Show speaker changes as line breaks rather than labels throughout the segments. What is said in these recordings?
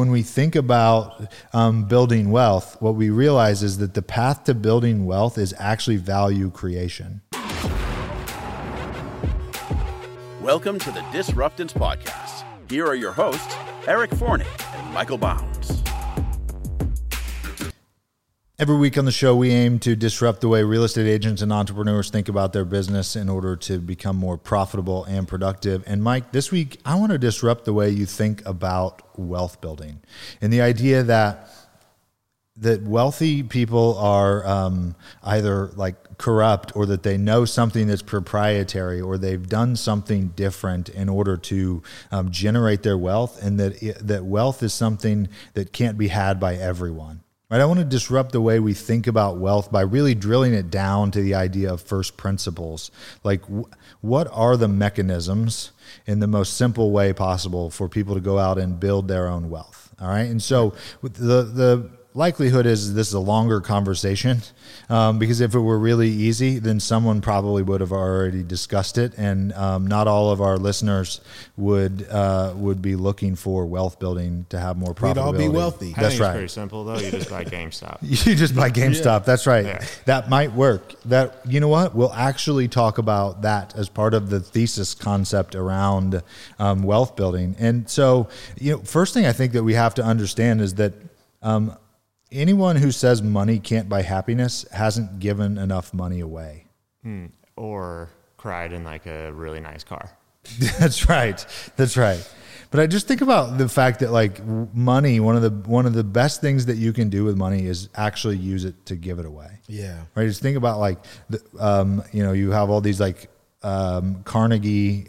when we think about um, building wealth, what we realize is that the path to building wealth is actually value creation.
Welcome to the Disruptance Podcast. Here are your hosts, Eric Forney and Michael Bounds.
Every week on the show, we aim to disrupt the way real estate agents and entrepreneurs think about their business in order to become more profitable and productive. And Mike, this week, I want to disrupt the way you think about wealth building and the idea that that wealthy people are um, either like corrupt or that they know something that's proprietary or they've done something different in order to um, generate their wealth and that that wealth is something that can't be had by everyone right i want to disrupt the way we think about wealth by really drilling it down to the idea of first principles. Like what are the mechanisms in the most simple way possible for people to go out and build their own wealth all right? And so the the likelihood is this is a longer conversation um, because if it were really easy, then someone probably would have already discussed it, and um, not all of our listeners would uh, would be looking for wealth building to have more profitability.
We'd all be wealthy.
I
That's
think
right.
It's pretty simple though. You just buy GameStop.
You just buy GameStop. That's right.
Yeah.
That might work. That you know what? We'll actually talk about that as part of the thesis concept around um, wealth building. And so, you know, first thing I think that we have to understand is that um, anyone who says money can't buy happiness hasn't given enough money away.
or cried in like a really nice car.
That's right. That's right. But I just think about the fact that like money, one of the one of the best things that you can do with money is actually use it to give it away.
Yeah.
right? Just think about like, the, um, you know, you have all these like um, Carnegie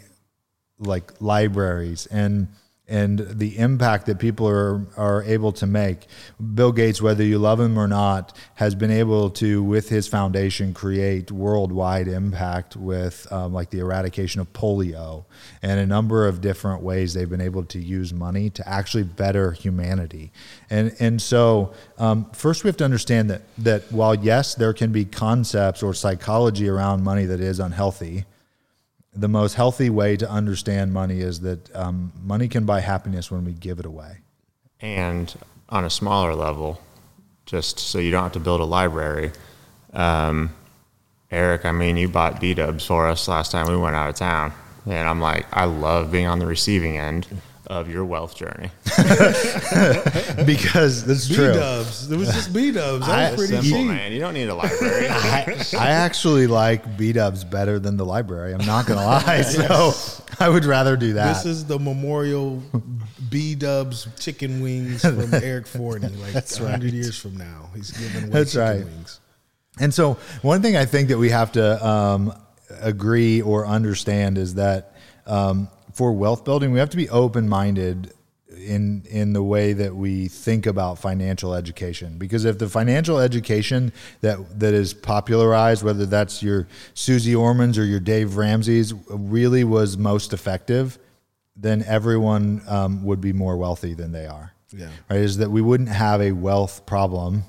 like libraries and and the impact that people are are able to make. Bill Gates, whether you love him or not, has been able to, with his foundation, create worldwide impact with um, like the eradication of polio and a number of different ways they've been able to use money to actually better humanity. And and so um, first we have to understand that that while yes, there can be concepts or psychology around money that is unhealthy the most healthy way to understand money is that um, money can buy happiness when we give it away.
And on a smaller level, just so you don't have to build a library. Um, Eric, I mean, you bought B Dubs for us last time we went out of town. And I'm like, I love being on the receiving end of your wealth journey.
because that's
B
true.
dubs. It was just B dubs.
I-
That was pretty
Simple,
cheap.
man. You don't need a library.
I, I actually like B Dubs better than the library. I'm not gonna lie. So I would rather do that.
This is the memorial B Dubs chicken wings from Eric Forney. Like
That's
hundred
right.
years from now, he's giving away
That's
chicken
right.
wings.
And so, one thing I think that we have to um, agree or understand is that um, for wealth building, we have to be open minded in in the way that we think about financial education. Because if the financial education that that is popularized, whether that's your Suze Ormans or your Dave Ramsey's, really was most effective, then everyone um, would be more wealthy than they are
Yeah.
right? Is that we wouldn't have a wealth problem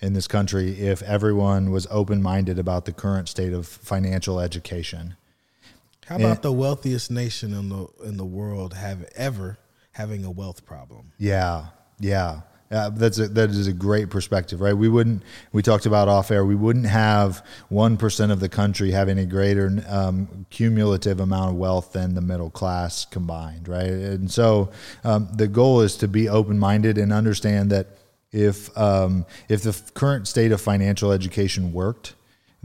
in this country if everyone was open minded about the current state of financial education.
How about the wealthiest nation in the in the world have ever having a wealth problem?
Yeah, yeah. Uh, that's a, that is a great perspective, right? We wouldn't. We talked about off air. We wouldn't have one percent of the country having a greater um, cumulative amount of wealth than the middle class combined, right? And so um, the goal is to be open minded and understand that if um, if the current state of financial education worked,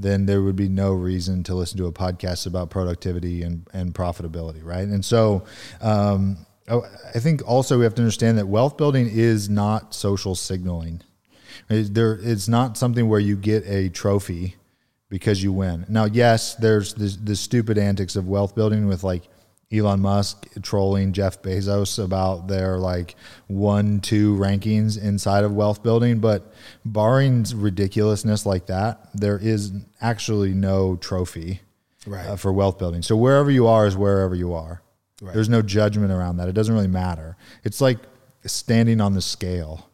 then there would be no reason to listen to a podcast about productivity and, and profitability, right? And so, um, I think also we have to understand that wealth building is not social signaling. There, it's not something where you get a trophy because you win. Now, yes, there's the, the stupid antics of wealth building with like Elon Musk trolling Jeff Bezos about their like one, two rankings inside of wealth building. But barring ridiculousness like that, there is actually no trophy
Right.
uh, for wealth building. So wherever you are is wherever you are.
Right.
There's no judgment around that. It doesn't really matter. It's like standing on the scale.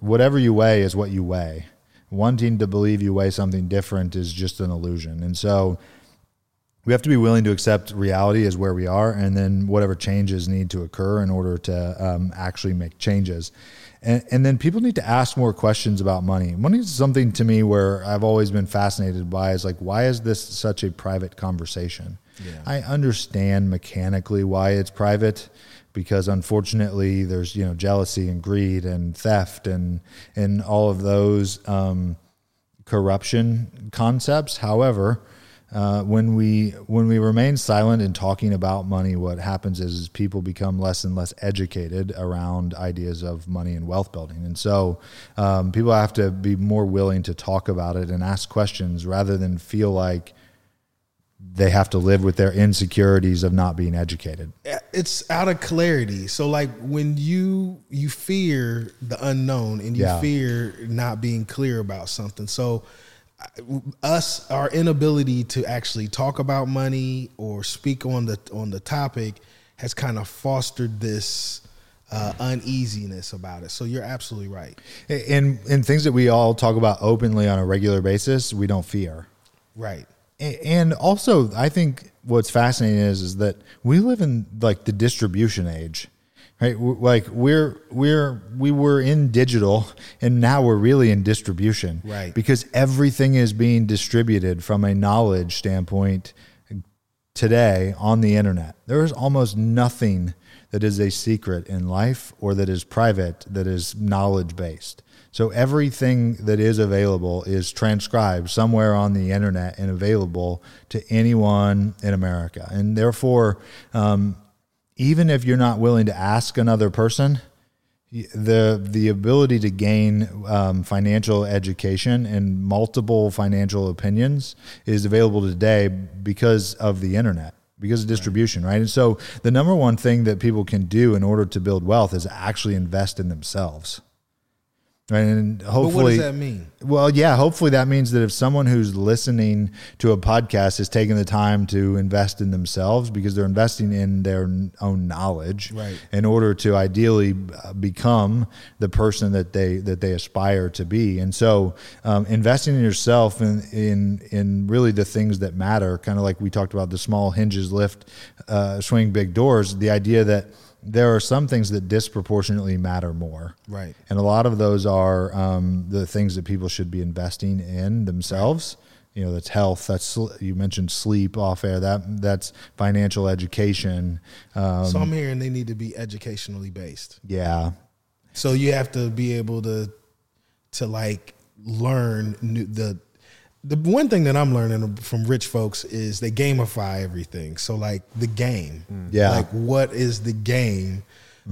Whatever you weigh is what you weigh. Wanting to believe you weigh something different is just an illusion. And so we have to be willing to accept reality as where we are, and then whatever changes need to occur in order to um, actually make changes. And, and then people need to ask more questions about money. Money is something to me where I've always been fascinated by is like, why is this such a private conversation?
Yeah.
I understand mechanically why it's private because unfortunately there's you know jealousy and greed and theft and and all of those um, corruption concepts. However, uh, when we when we remain silent in talking about money, what happens is, is people become less and less educated around ideas of money and wealth building, and so um, people have to be more willing to talk about it and ask questions rather than feel like they have to live with their insecurities of not being educated.
It's out of clarity. So like when you you fear the unknown and you
Yeah.
fear not being clear about something. So us our inability to actually talk about money or speak on the on the topic has kind of fostered this uh, uneasiness about it. So you're absolutely right.
And and things that we all talk about openly on a regular basis, we don't fear.
Right.
And also, I think what's fascinating is is that we live in like the distribution age, right? W- Like we're we're we were in digital, and now we're really in distribution,
Right.
Because everything is being distributed from a knowledge standpoint today on the internet. There is almost nothing that is a secret in life or that is private that is knowledge based. So everything that is available is transcribed somewhere on the internet and available to anyone in America. And therefore, um, even if you're not willing to ask another person, the the ability to gain um, financial education and multiple financial opinions is available today because of the internet because of distribution right? And so the number one thing that people can do in order to build wealth is actually invest in themselves and
But
hopefully
what does that mean?
well, yeah, hopefully that means that if someone who's listening to a podcast is taking the time to invest in themselves because they're investing in their own knowledge
Right.
in order to ideally uh, become the person that they that they aspire to be. And so, um, investing in yourself in in in really the things that matter, kind of like we talked about the small hinges lift, uh, swing big doors. The idea that there are some things that disproportionately matter more.
Right.
And a lot of those are um, the things that people should be investing in themselves. You know, that's health. That's you mentioned sleep off air. That that's financial education. Um,
so I'm hearing they need to be educationally based.
yeah,
So you have to be able to to like learn new, the the one thing that I'm learning from rich folks is they gamify everything. So like the game,
Yeah.
like what is the game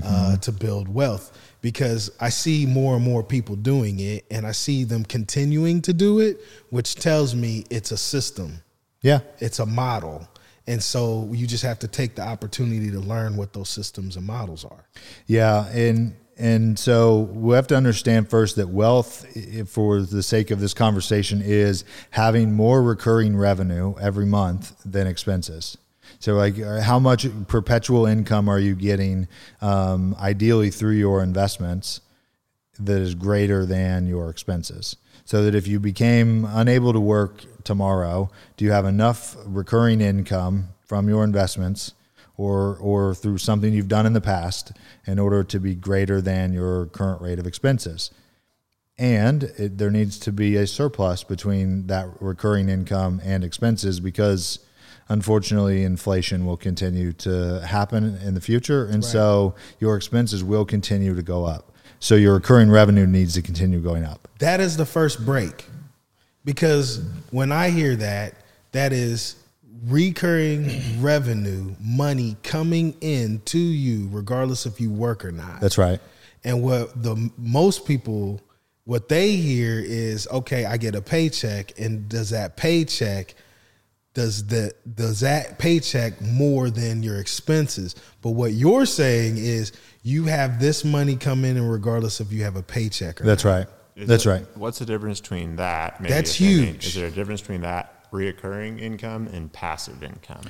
uh, to build wealth? Because I see more and more people doing it, and I see them continuing to do it, which tells me it's a system
yeah,
it's a model. And so you just have to take the opportunity to learn what those systems and models are.
yeah. And and so we have to understand first that wealth, for the sake of this conversation, is having more recurring revenue every month than expenses. So, like, uh, how much perpetual income are you getting, um, ideally through your investments, that is greater than your expenses? So that if you became unable to work tomorrow, do you have enough recurring income from your investments or or through something you've done in the past in order to be greater than your current rate of expenses? and it, there needs to be a surplus between that recurring income and expenses because unfortunately inflation will continue to happen in the future and so your expenses will continue to go up so your recurring revenue needs to continue going up
That is the first break. Because when I hear that, that is recurring revenue, money coming in to you, regardless if you work or not.
that's right
And what the most people what they hear is okay, I get a paycheck and does that paycheck does the does that paycheck more than your expenses? But what you're saying is you have this money come in and regardless if you have a paycheck or
that's
not.
right
Is
that's
it-
right
What's the difference between that? maybe,
That's
if any?
huge.
Is there a difference between that reoccurring income and passive income?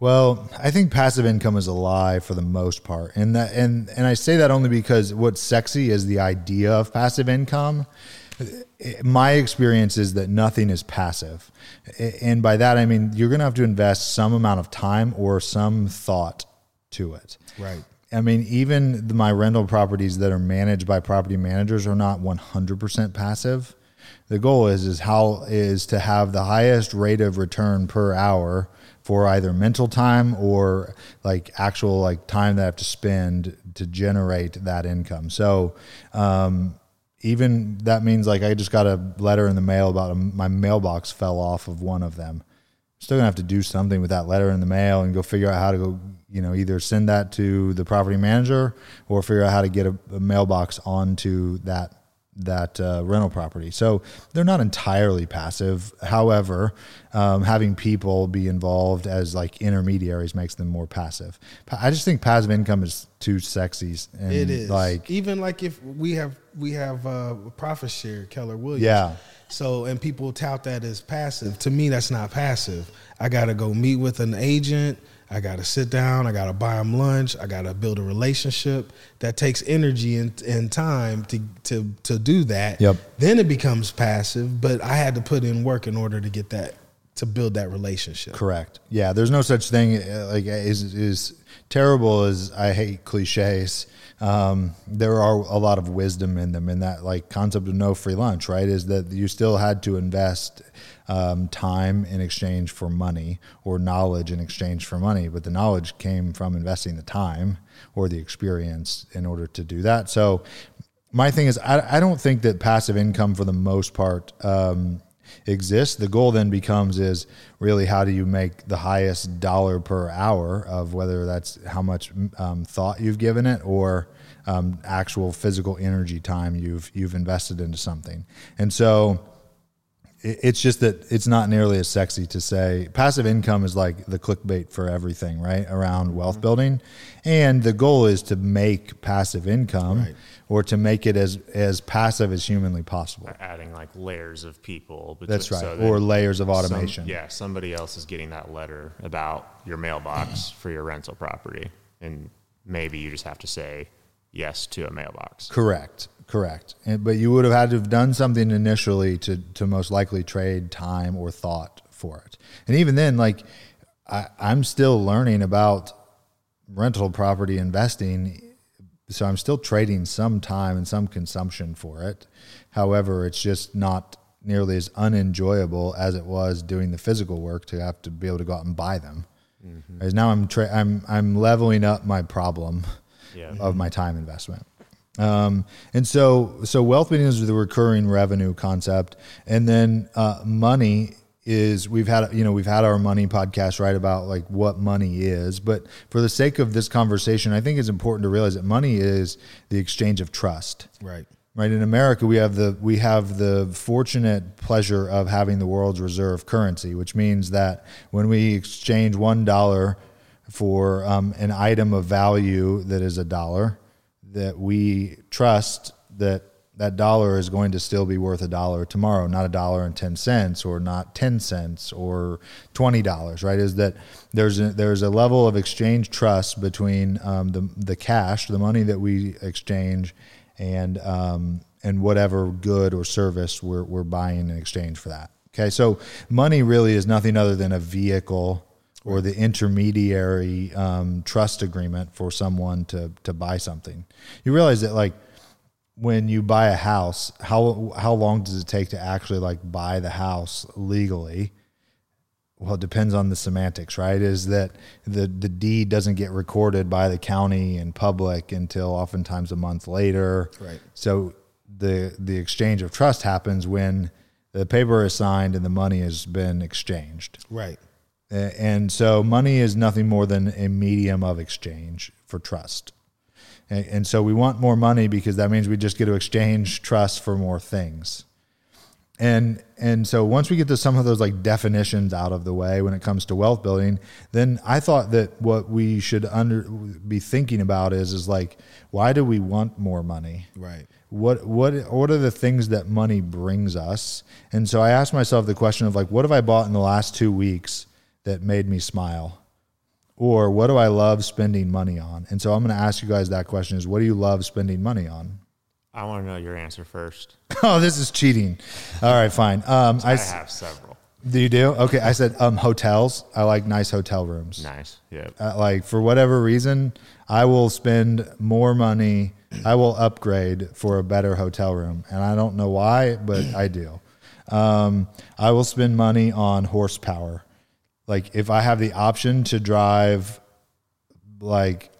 Well, I think passive income is a lie for the most part, and that and and I say that only because what's sexy is the idea of passive income, my experience is that nothing is passive. And by that, I mean you're going to have to invest some amount of time or some thought to it.
Right.
I mean, even the, my rental properties that are managed by property managers are not 100% passive. The goal is is how is to have the highest rate of return per hour for either mental time or like actual like time that I have to spend to generate that income. So, um, even that means like I just got a letter in the mail about a, my mailbox fell off of one of them. Still gonna have to do something with that letter in the mail and go figure out how to go, you know, either send that to the property manager or figure out how to get a, a mailbox onto that that uh, rental property. So they're not entirely passive. However, um, having people be involved as like intermediaries makes them more passive. I just think passive income is too sexy. And
It is
like
even like if we have we have uh, profit share Keller Williams.
Yeah.
So and people tout that as passive. To me, that's not passive. I got to go meet with an agent. I got to sit down. I got to buy them lunch. I got to build a relationship. That takes energy and, and time to to to do that.
Yep.
Then it becomes passive. But I had to put in work in order to get that to build that relationship.
Correct. Yeah, there's no such thing uh, like is is terrible as I hate cliches. Um, there are a lot of wisdom in them, and that like concept of no free lunch, right? Is that you still had to invest um, time in exchange for money or knowledge in exchange for money, but the knowledge came from investing the time or the experience in order to do that. So my thing is, I, I don't think that passive income for the most part um, exists. The goal then becomes is really how do you make the highest dollar per hour of whether that's how much um, thought you've given it or um, actual physical energy time you've you've invested into something. And so it's just that it's not nearly as sexy to say passive income is like the clickbait for everything, right? Around mm-hmm. wealth building. And the goal is to make passive income
Right.
or to make it as as passive as humanly possible.
adding like layers of people. between-
That's right.
so that
or layers of
some-
automation.
yeah, somebody else is getting that letter about your mailbox for your rental property, and maybe you just have to say yes to a mailbox.
Correct. Correct. And, but you would have had to have done something initially to to most likely trade time or thought for it. And even then, like I, I'm still learning about rental property investing. So I'm still trading some time and some consumption for it. However, it's just not nearly as unenjoyable as it was doing the physical work to have to be able to go out and buy them. Mm-hmm. Whereas now I'm tra- I'm I'm leveling up my problem
Yeah.
of my time investment. Um, and so, so wealth building is the recurring revenue concept, and then uh, money is we've had you know we've had our money podcast right about like what money is, but for the sake of this conversation, I think it's important to realize that money is the exchange of trust.
Right.
right? In america we have the we have the fortunate pleasure of having the world's reserve currency which means that when we exchange one dollar for um, an item of value that is a dollar that we trust that that dollar is going to still be worth a dollar tomorrow not a dollar and 10 cents or not 10 cents or $20 right is that there's a, there's a level of exchange trust between um, the the cash the money that we exchange and um, and whatever good or service we're we're buying in exchange for that. Okay, so money really is nothing other than a vehicle or the intermediary um, trust agreement for someone to to buy something. You realize that like when you buy a house, how how long does it take to actually like buy the house legally? well, it depends on the semantics, right? Is that the the deed doesn't get recorded by the county and public until oftentimes a month later.
Right.
So the the exchange of trust happens when the paper is signed and the money has been exchanged.
Right.
And so money is nothing more than a medium of exchange for trust. And, and so we want more money because that means we just get to exchange trust for more things. And and so once we get to some of those like definitions out of the way when it comes to wealth building, then I thought that what we should under be thinking about is is like why do we want more money?
Right.
what what what are the things that money brings us and so i asked myself the question of like what have i bought in the last two weeks that made me smile or what do i love spending money on and so i'm going to ask you guys that question is what do you love spending money on
I want to know your answer first.
Oh, this is cheating. All right, fine. Um, I,
I have several.
do you do? Okay, I said um, hotels. I like nice hotel rooms.
Nice. Yep.
Uh, like for whatever reason, I will spend more money. I will upgrade for a better hotel room, and I don't know why, but I do. Um, I will spend money on horsepower. Like if I have the option to drive, like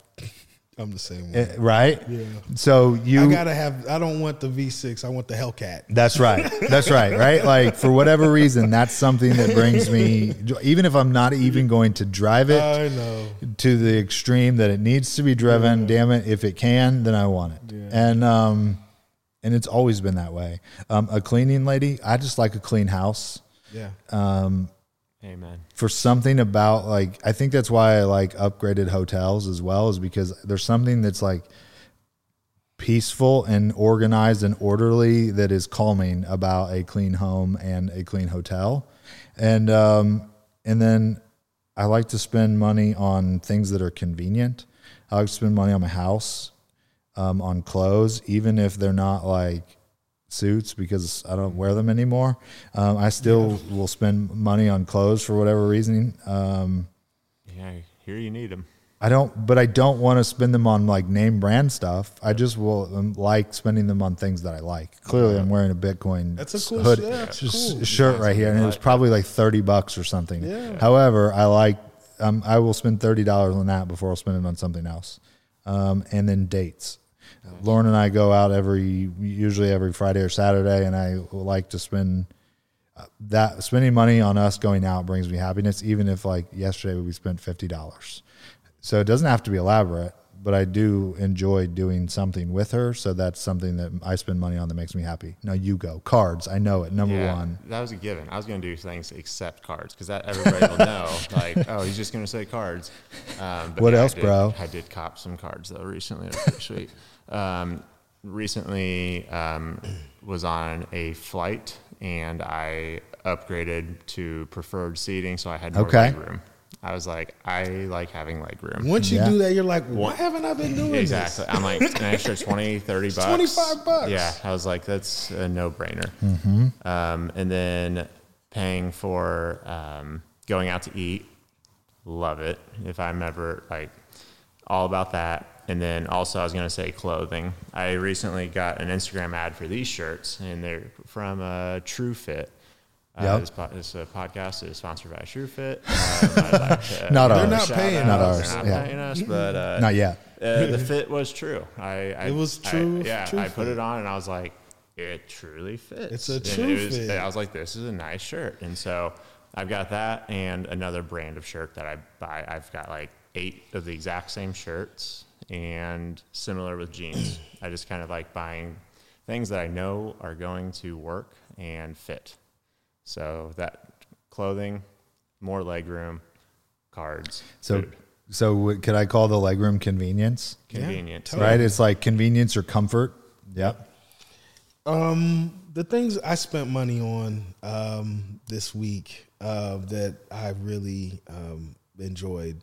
I'm the same way.
eh, right.
Yeah.
So you
I gotta have. I don't want the V6. I want the Hellcat.
That's right. That's right. Right. Like for whatever reason, that's something that brings me, even if I'm not even going to drive it
I know.
to the extreme that it needs to be driven. Damn it. If it can, then I want it. And, um, and it's always been that way. Um, a cleaning lady, I just like a clean house
Yeah.
Amen.
for something about like, I think that's why I like upgraded hotels as well is because there's something that's like, peaceful and organized and orderly that is calming about a clean home and a clean hotel. And um, and then I like to spend money on things that are convenient. I like to spend money on my house, um, on clothes, even if they're not like suits because I don't wear them anymore. Um, I still will spend money on clothes for whatever reason. Um,
Yeah. Here you need them.
I don't, but I don't want to spend them on like name brand stuff. I just will um, like spending them on things that I like. Clearly, I'm wearing a Bitcoin
That's a cool
hood,
shirt. That's cool.
shirt right here, and it was probably like thirty bucks or something.
Yeah.
However, I like, um, I will spend thirty dollars on that before I'll spend it on something else. Um, and then dates. Lauren and I go out every, usually every Friday or Saturday, and I like to spend uh, that spending money on us going out brings me happiness, even if like yesterday we spent fifty dollars. So it doesn't have to be elaborate, but I do enjoy doing something with her. So that's something that I spend money on that makes me happy. Now you go cards. I know it. Number
Yeah,
one.
That was a given. I was going to do things except cards because that everybody will know. Like, oh, he's just going to say cards. Um, but
What
I
else,
did-
bro?
I did cop some cards though recently. They're pretty sweet. Um, recently um, was on a flight and I upgraded to preferred seating, so I had more
Okay.
leg room. I was like, I like having leg room.
Once you
Yeah.
do that, you're like, why haven't I been doing
Exactly. I'm like an extra 20, 30 bucks.
25 bucks.
Yeah. I was like, that's a no brainer.
Mm-hmm.
Um, and then paying for um, going out to eat, love it. If I'm ever like all about that. And then also, I was going to say clothing. I recently got an Instagram ad for these shirts, and they're from uh, True Fit. Uh,
Yep.
this, po- this uh, podcast is sponsored by True Fit. I'd like to
Not
give
ours.
They're not paying
out.
Not
They're
ours,
not
yeah.
paying us, but uh,
Not yet.
uh, the fit was true. I, I
It was
I-
true-
yeah,
true
I put
fit.
it on and I was like, it truly fits.
It's a true
it was-
fit.
I was like, this is a nice shirt, and so I've got that and another brand of shirt that I buy. I've got like eight of the exact same shirts, and similar with jeans. I just kind of like buying things that I know are going to work and fit. So that clothing, more leg room, cards,
So,
food,
so what- could I call the legroom convenience?
convenience.
totally.
Right. It's like convenience or comfort. Yep.
Um, the things I spent money on um, this week uh, that I really um, enjoyed.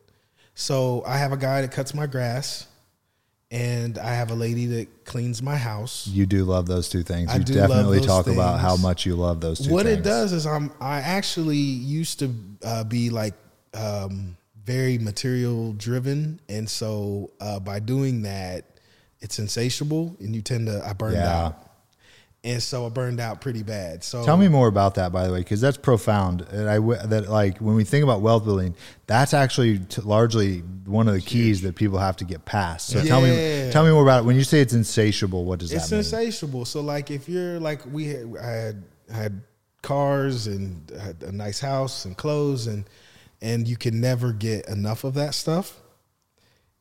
So I have a guy that cuts my grass, and I have a lady that cleans my house.
You do love those two things.
I
You definitely talk about how much you love those two
what
things.
it does is I'm I actually used to uh, be like um, very material driven, and so uh, by doing that, it's insatiable, and you tend to I burned
Yeah.
out, and so it burned out pretty bad. So
Tell me more about that, by the way, because that's profound. And I w- that like when we think about wealth building, that's actually t- largely one of the keys that people have to get past. So tell me, tell me more about it. When you say it's insatiable, what does
it's
that mean?
It's insatiable. So like if you're like we had, I had had cars and had a nice house and clothes and and you can never get enough of that stuff.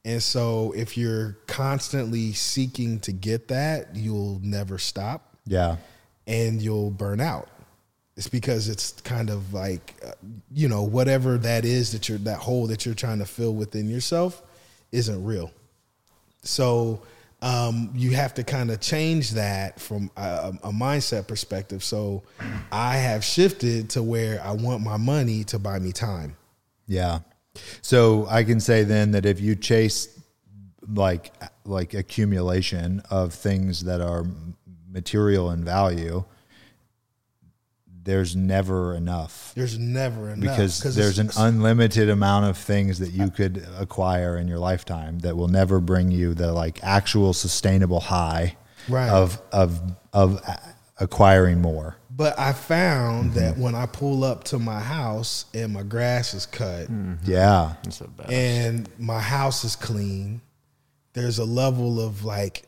And so if you're constantly seeking to get that, you'll never stop
Yeah,
and you'll burn out. It's because it's kind of like uh, you know whatever that is that you're that hole that you're trying to fill within yourself isn't real. So um, you have to kind of change that from a, a mindset perspective. So I have shifted to where I want my money to buy me time.
yeah. So I can say then that if you chase like like accumulation of things that are material and value, there's never enough
There's never enough
because there's an unlimited amount of things that you could acquire in your lifetime that will never bring you the like actual sustainable high
Right.
of of of acquiring more.
But I found that
Mm-hmm.
when I pull up to my house and my grass is cut
Yeah.
It's the best.
and my house is clean, there's a level of like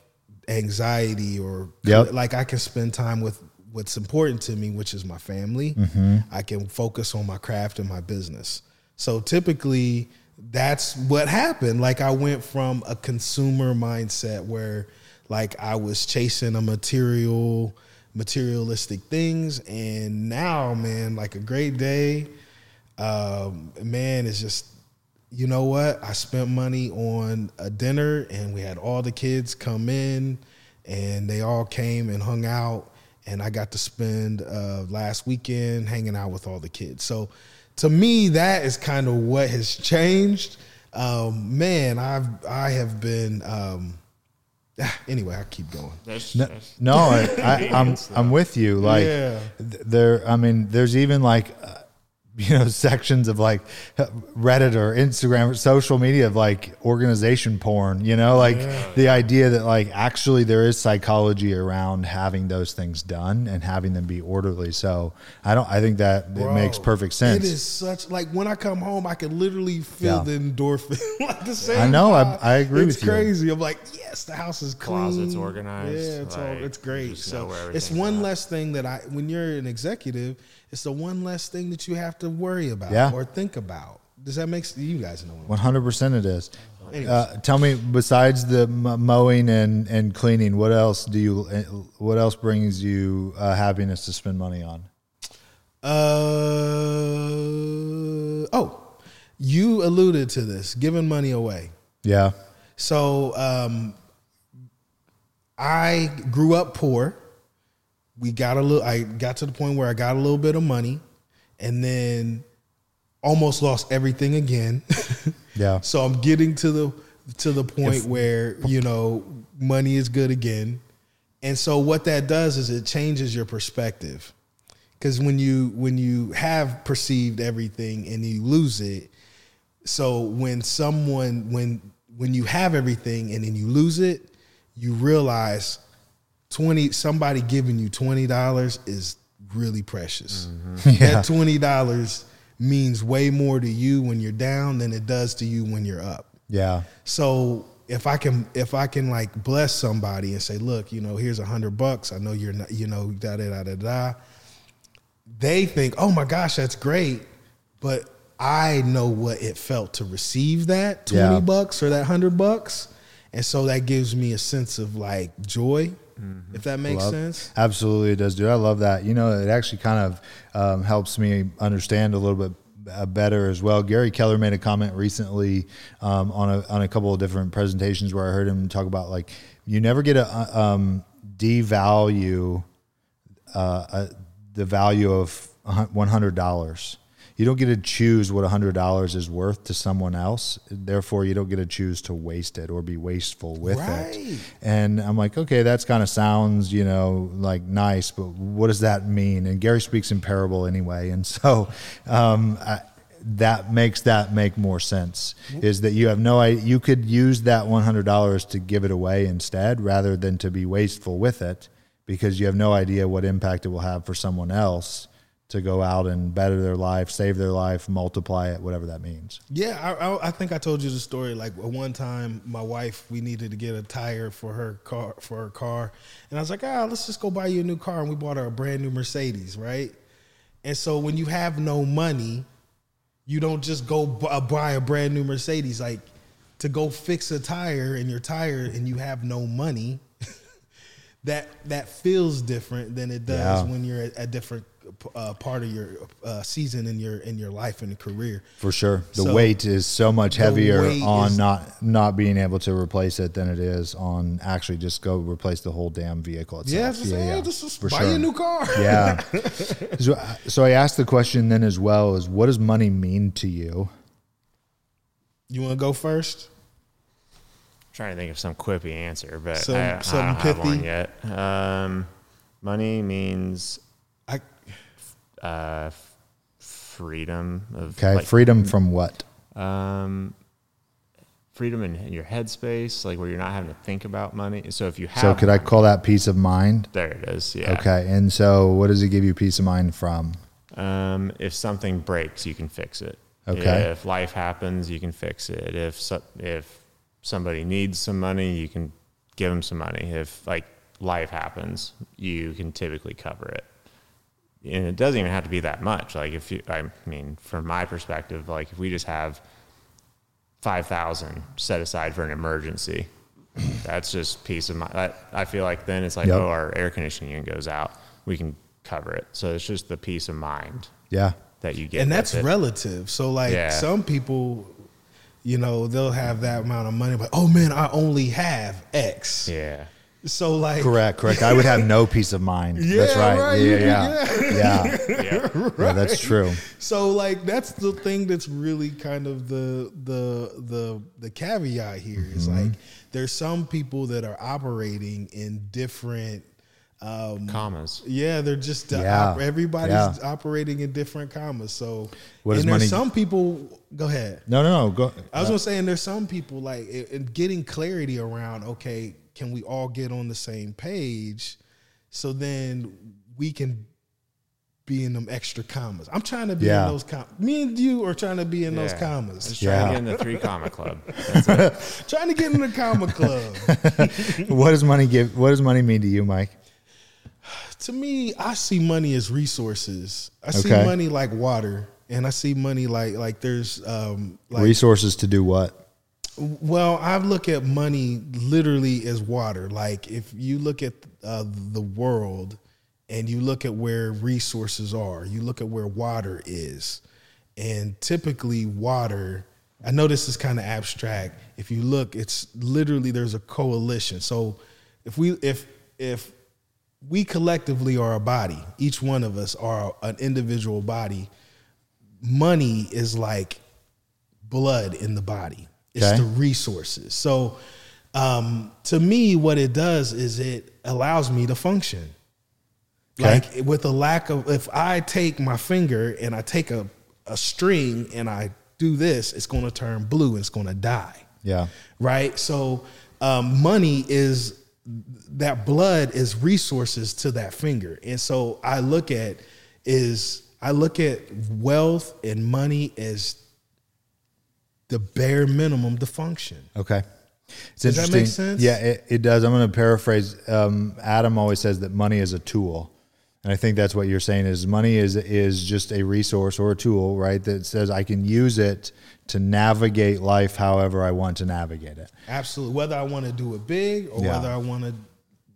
anxiety or
Yep.
like I can spend time with what's important to me, which is my family.
Mm-hmm.
I can focus on my craft and my business. So typically that's what happened. Like I went from a consumer mindset where like I was chasing a material materialistic things and now man like a great day um man is just you know what? I spent money on a dinner and we had all the kids come in and they all came and hung out and I got to spend uh, last weekend hanging out with all the kids. So to me, that is kind of what has changed. Um, man, I've I have been um, anyway. I keep going.
There's-
No,
there's-
no I, I, I'm I'm with you. Like
Yeah.
there, I mean, there's even like uh, you know sections of like Reddit or Instagram or social media of like organization porn. You know, like the idea that like actually there is psychology around having those things done and having them be orderly. So I don't. I think that it makes perfect sense.
It is such like when I come home, I can literally feel
Yeah.
the endorphin. like the same
I know, I- I agree
it's
with you.
crazy. I'm like, yes, the house is clean,
Closet's organized,
Yeah, it's all it's great. So it's one
at.
less thing that I when you're an executive, it's the one less thing that you have to worry about
Yeah.
or think about. Does that make sense? You guys know.
One hundred percent, it is. Uh, tell me, besides the m- mowing and, and cleaning, what else do you? uh, What else brings you uh, happiness to spend money on?
Uh oh, you alluded to this, giving money away.
Yeah,
So um, I grew up poor. We got a little. I got to the point where I got a little bit of money, and then almost lost everything again.
yeah,
so I'm getting to the to the point where you know money is good again, and so what that does is it changes your perspective. Because when you when you have perceived everything and you lose it, so when someone when when you have everything and then you lose it, you realize twenty somebody giving you twenty dollars is really precious. Mm-hmm.
Yeah.
That twenty dollars means way more to you when you're down than it does to you when you're up.
yeah,
So if I can if I can like bless somebody and say, look, you know, here's a hundred bucks. I know you're not, you know, da da da da da. They think, oh my gosh, that's great, but I know what it felt to receive that twenty
Yeah.
bucks or that hundred bucks, and so that gives me a sense of like joy, if that makes
Love-
sense.
Absolutely, it does, dude. I love that. You know, it actually kind of um, helps me understand a little bit uh, better as well. Gary Keller made a comment recently um, on a on a couple of different presentations where I heard him talk about like you never get a uh, um, devalue uh, uh, the value of one hundred dollars. You don't get to choose what hundred dollars is worth to someone else. Therefore, you don't get to choose to waste it or be wasteful with
Right.
it. And I'm like, okay, that's kind of sounds, you know, like nice, but what does that mean? And Gary speaks in parable anyway, and so um, I, that makes that make more sense. Is that you have no idea you could use that one hundred dollars to give it away instead, rather than to be wasteful with it, because you have no idea what impact it will have for someone else to go out and better their life, save their life, multiply it, whatever that means.
Yeah, I, I, I think I told you the story. Like one time, my wife, we needed to get a tire for her car for her car, and I was like, ah, let's just go buy you a new car, and we bought her a brand new Mercedes, right? And so when you have no money, you don't just go uh, buy a brand new Mercedes. Like to go fix a tire in your tire, and you have no money. that that feels different than it does
Yeah.
when you're at a different uh, part of your uh, season in your in your life and career.
For sure, the
So,
weight is so much heavier on
is-
not not being able to replace it than it is on actually just go replace the whole damn vehicle itself.
Yeah, just, yeah, just, just
for
buy
sure.
you a new car.
yeah. So, so I asked the question then as well: is what does money mean to you?
You want to go first?
trying to think of some quippy answer, but
Some-
I, I don't have one yet. Um, money means
I
uh, freedom of
Okay,
like,
freedom from what?
um, freedom in your headspace, like where you're not having to think about money. So if you have,
So could I call that peace of mind?
There it is. Yeah.
Okay, and so what does it give you peace of mind from?
Um, if something breaks, you can fix it.
Okay.
If life happens, you can fix it. If so, if somebody needs some money, you can give them some money. If like life happens, you can typically cover it. And it doesn't even have to be that much. Like if you, I mean, from my perspective, like if we just have five thousand set aside for an emergency, that's just peace of mind. I, I feel like then it's like,
Yep.
oh, our air conditioning unit goes out, we can cover it. So it's just the peace of mind
Yeah.
that you get.
and
with
that's
it.
relative. So like
Yeah.
some people, you know, they'll have that amount of money, but oh man, I only have X.
Yeah.
So like
Correct, correct. I would have no peace of mind. that's
Yeah,
right.
right.
Yeah,
You-
yeah, yeah.
Yeah.
Yeah, that's true.
So like that's the thing that's really kind of the the the the caveat here is
Mm-hmm.
like there's some people that are operating in different um
Commas.
yeah, they're just uh,
Yeah.
op- everybody's
Yeah.
operating in different commas. So
What does
and there's
money-
some people go ahead.
No, no, no. Go.
I was gonna say, and there's some people like in in getting clarity around. Okay, can we all get on the same page? So then we can be in them extra commas. I'm trying to be
Yeah.
in those commas. Me and you are trying to be in those commas.
Just
Yeah.
trying to get in the three comma club. That's it.
trying to get in the comma club.
what does money give? What does money mean to you, Mike?
to me, I see money as resources. I see money like water, and I see money like like there's um like
Resources to do what?
Well, I look at money literally as water. Like if you look at uh, the world and you look at where resources are, you look at where water is, and typically water. I know this is kind of abstract. If you look, it's literally there's a coalition. So if we if if we collectively are a body, each one of us are an individual body. Money is like blood in the body. It's
Okay.
the resources. So um, to me, what it does is it allows me to function.
Okay.
Like with a lack of, if I take my finger and I take a, a string and I do this, it's going to turn blue and it's going to die
Yeah.
right? So um, money is that blood is resources to that finger, and so I look at is I look at wealth and money as the bare minimum to function.
Okay. It's
Does that make sense?
Yeah, it, it does. I'm going to paraphrase. Um, Adam always says that money is a tool. And I think that's what you're saying is money is is just a resource or a tool, right? That says I can use it to navigate life however I want to navigate it.
Absolutely, whether I want to do it big or
Yeah.
whether I want to,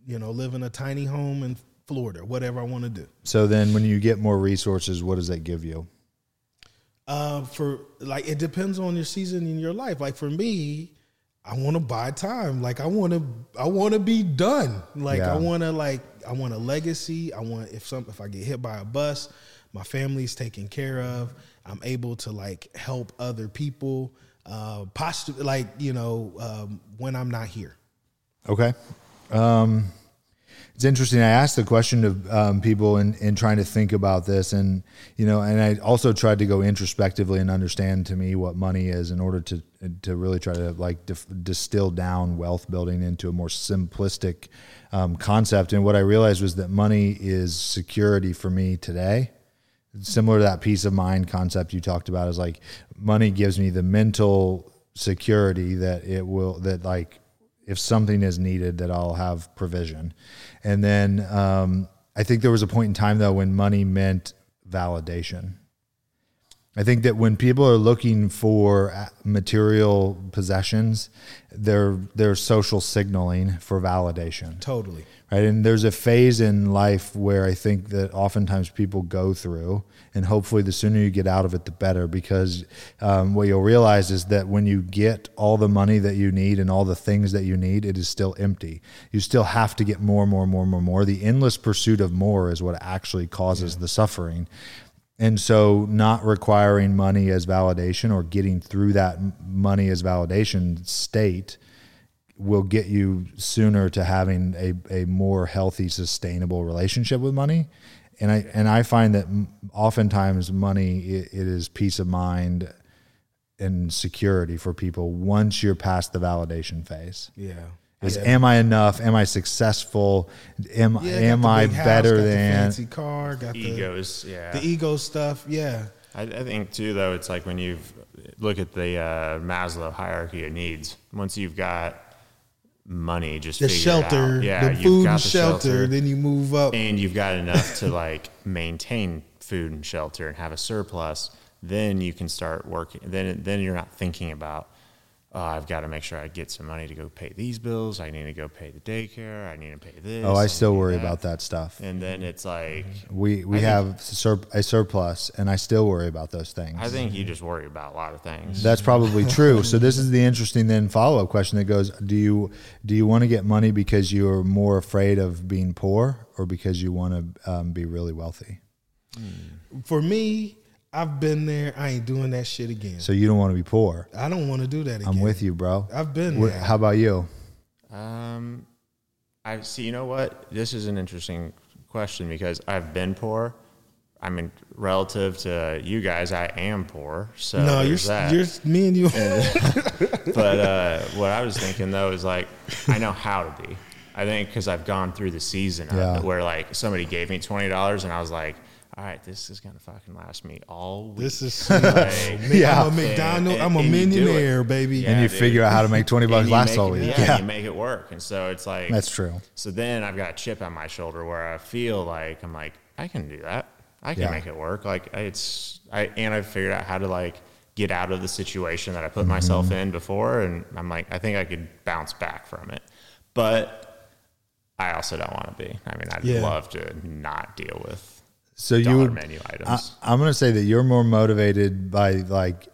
you know, live in a tiny home in Florida, whatever I want to do.
So then when you get more resources, what does that give you?
Uh, for like it depends on your season in your life. Like for me, I want to buy time. Like I want to, I want to be done. Like
Yeah.
I want to, like I want a legacy. I want if some if I get hit by a bus, my family's taken care of. I'm able to like help other people. Uh, postu- like you know, um, when I'm not here.
Okay. Um, it's interesting. I asked the question to um, people in, in trying to think about this, and you know, and I also tried to go introspectively and understand to me what money is in order to to really try to like dif- distill down wealth building into a more simplistic um, concept. And what I realized was that money is security for me today similar to that peace of mind concept you talked about is like money gives me the mental security that it will that like if something is needed that I'll have provision. And then um, I think there was a point in time though when money meant validation. I think that when people are looking for uh, material possessions, they're they're social signaling for validation
Totally.
Right? And there's a phase in life where I think that oftentimes people go through, and hopefully the sooner you get out of it, the better. Because um, what you'll realize is that when you get all the money that you need and all the things that you need, it is still empty. You still have to get more, more, more, more, more. The endless pursuit of more is what actually causes the suffering. And so, not requiring money as validation or getting through that money as validation state will get you sooner to having a, a more healthy, sustainable relationship with money. And I and I find that oftentimes money it, it is peace of mind and security for people once you're past the validation phase.
Yeah.
Is
Yeah.
am I enough? Am I successful? Am
Yeah,
am I
big house,
better
got the
than?
fancy car? Got the
Egos, yeah.
the ego stuff. Yeah.
I, I think too, though, it's like when you look at the uh, Maslow hierarchy of needs. Once you've got money, just
The shelter,
yeah,
the food
got
and
the
shelter, Then you move up.
and you've got enough to like maintain food and shelter and have a surplus. Then you can start working. Then then you're not thinking about. Oh, I've got to make sure I get some money to go pay these bills. I need to go pay the daycare. I need to pay this.
Oh, I still
need
worry about that stuff.
And then it's like
We we
I think-
have sur- a surplus, and I still worry about those things.
I think you just worry about a lot of things.
That's probably true. So this is the interesting then follow up question that goes: Do you do you want to get money because you're more afraid of being poor, or because you want to um, be really wealthy?
For me, I've been there. I ain't doing that shit again.
So you don't want to be poor.
I don't want to do that again.
I'm with you, bro.
I've been
Wh-
there.
How about you?
Um, I see. You know what? This is an interesting question because I've been poor. I mean, relative to you guys, I am poor. So
no, you're
that.
you're me and you.
but uh, what I was thinking though is like I know how to be. I think because I've gone through the season
Yeah.
it where like somebody gave me twenty dollars and I was like, all right, this is gonna fucking last me all week.
this is sweet.
Like,
Yeah.
I'm a McDonald.
And-
I'm a
and you do it.
millionaire, baby.
Yeah,
and you
dude.
figure out how to make twenty bucks
And you
last all week.
Yeah,
Yeah,
you make it work, and so it's like
that's true.
So then I've got a chip on my shoulder where I feel like I'm like I can do that. I can
Yeah.
make it work. Like it's I and I've figured out how to like get out of the situation that I put
Mm-hmm.
myself in before, and I'm like I think I could bounce back from it, but I also don't want to be. I mean, I'd
Yeah.
love to not deal with
So you would.
menu
I,
items.
I'm going to say that you're more motivated by like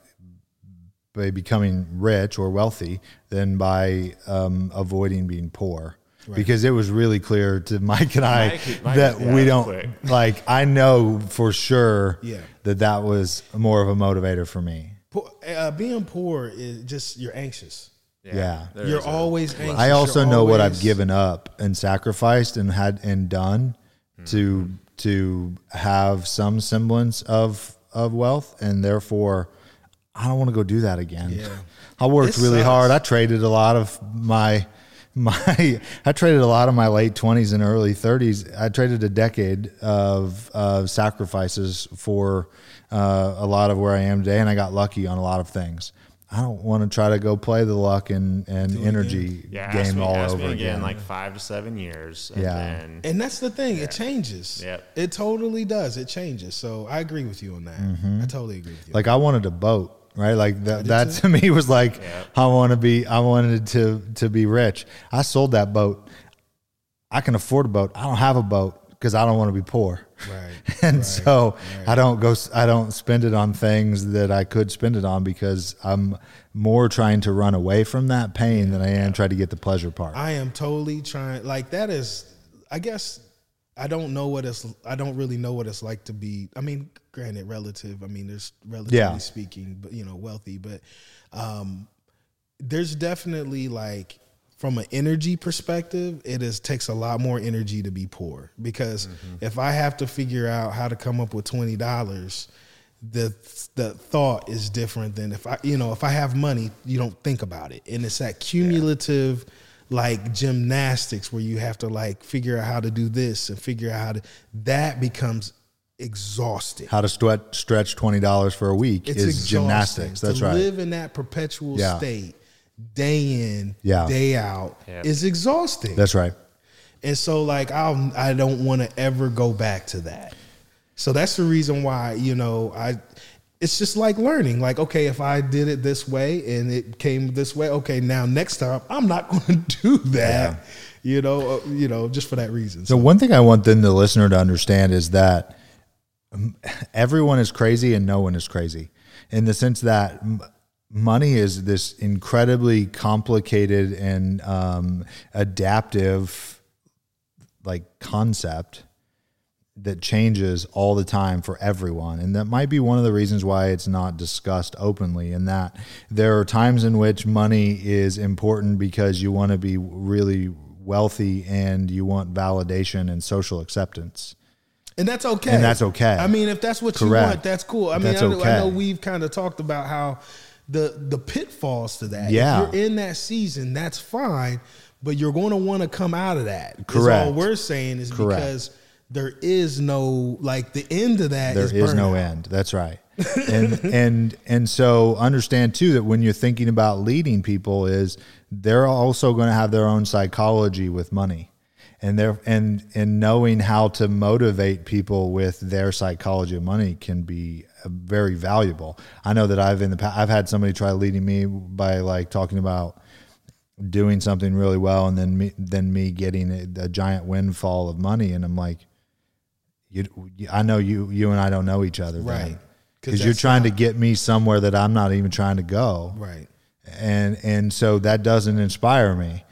by becoming rich or wealthy than by um, avoiding being poor. Because it was really clear to Mike and I
Mike- Mike-
that
yeah,
we don't
quick.
like. I know for sure
Yeah.
that that was more of a motivator for me.
Po- uh, being poor is just you're anxious.
yeah.
there's
You're
a-
always anxious.
I also
You're
know what I've given up and sacrificed and had and done to to have some semblance of of wealth, and therefore I don't want to go do that again.
Yeah.
I worked
It
really
sucks.
hard. I traded a lot of my my I traded a lot of my late twenties and early thirties. I traded a decade of uh, sacrifices for uh, a lot of where I am today, and I got lucky on a lot of things. I don't want to try to go play the luck and, and energy
yeah,
game
me,
all
ask
over
me
again.
again, like five to seven years. And
Yeah.
then,
And that's the thing. It changes.
Yep.
It totally does. It changes. So I agree with you on that. Mm-hmm. I totally agree with you.
like I wanted a boat, right? Like that, that to me was like
Yeah.
I want to be. I wanted to to be rich. I sold that boat. I can afford a boat. I don't have a boat because I don't want to be poor.
Right.
And
right,
so
right.
I don't go. I don't spend it on things that I could spend it on because I'm more trying to run away from that pain than I am try to get the pleasure part.
I am totally trying. Like that is. I guess I don't know what it's. I don't really know what it's like to be. I mean, granted, relative. I mean, there's relatively
Yeah.
speaking, but you know, wealthy. But um, there's definitely like from an energy perspective, it is takes a lot more energy to be poor because mm-hmm. if I have to figure out how to come up with twenty dollars, the the thought is different than if I you know if I have money, you don't think about it, and it's that cumulative. Like gymnastics, where you have to like figure out how to do this and figure out how to that becomes exhausting.
How to stretch stretch twenty dollars for a week
It's
is
exhausting.
gymnastics. That's
to
right.
live in that perpetual
Yeah.
state, day in,
Yeah.
day out,
Yeah.
is exhausting.
That's right.
and so, like, I I don't want to ever go back to that. So that's the reason why you know I. It's just like learning. Like, okay, if I did it this way and it came this way, okay, now next time I'm not going to do that. You know, uh, you know, just for that reason.
So one thing I want then the listener to understand is that um, everyone is crazy and no one is crazy, in the sense that m- money is this incredibly complicated and um, adaptive, like concept that changes all the time for everyone and that might be one of the reasons why it's not discussed openly and that there are times in which money is important because you want to be really wealthy and you want validation and social acceptance
And that's okay.
And that's okay.
I mean, if that's what you want, that's cool. I mean, I, know- I know we've kind of talked about how the the pitfalls to that.
Yeah.
If you're in that season, that's fine, but you're going to want to come out of that.
Correct.
all we're saying is
Correct.
because there is no like the end of that
there
is,
is no end that's right and and and so understand too that when you're thinking about leading people is they're also going to have their own psychology with money and they're and and knowing how to motivate people with their psychology of money can be very valuable. I know that i've in the past i've had somebody try leading me by like talking about doing something really well and then me then me getting a, a giant windfall of money. And i'm like you, I know you, you and I don't know each other,
right.
Because you're trying to get me somewhere that I'm not even trying to go,
Right.
and and so that doesn't inspire me.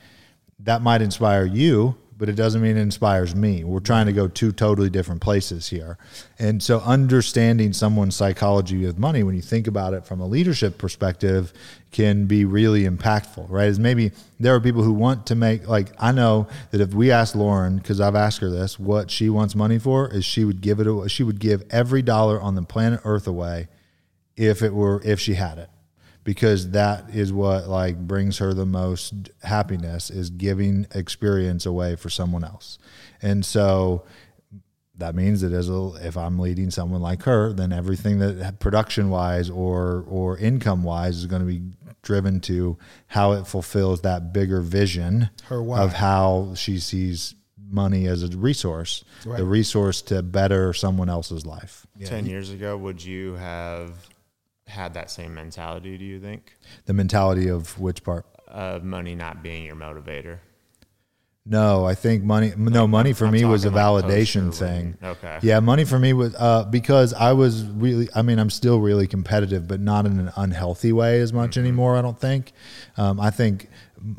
That might inspire you, but it doesn't mean it inspires me. We're trying to go two totally different places here, and so understanding someone's psychology with money, when you think about it from a leadership perspective, can be really impactful. Right? Is maybe there are people who want to make like I know that if we ask Lauren, because I've asked her this, what she wants money for, is she would give it. She would give every dollar on the planet Earth away if it were if she had it because that is what like brings her the most happiness is giving experience away for someone else. And so that means that as a, if i'm leading someone like her then everything that production wise or or income wise is going to be driven to how it fulfills that bigger vision
Her
of how she sees money as a resource
Right.
the resource to better someone else's life.
10 years ago, would you have had that same mentality, do you think?
the mentality of which part
Of money not being your motivator?
No, I think money. No, money for
I'm
me was a validation thing.
Okay.
Yeah, money for me was uh, because I was really. I mean, I'm still really competitive, but not in an unhealthy way as much anymore. I don't think. Um, I think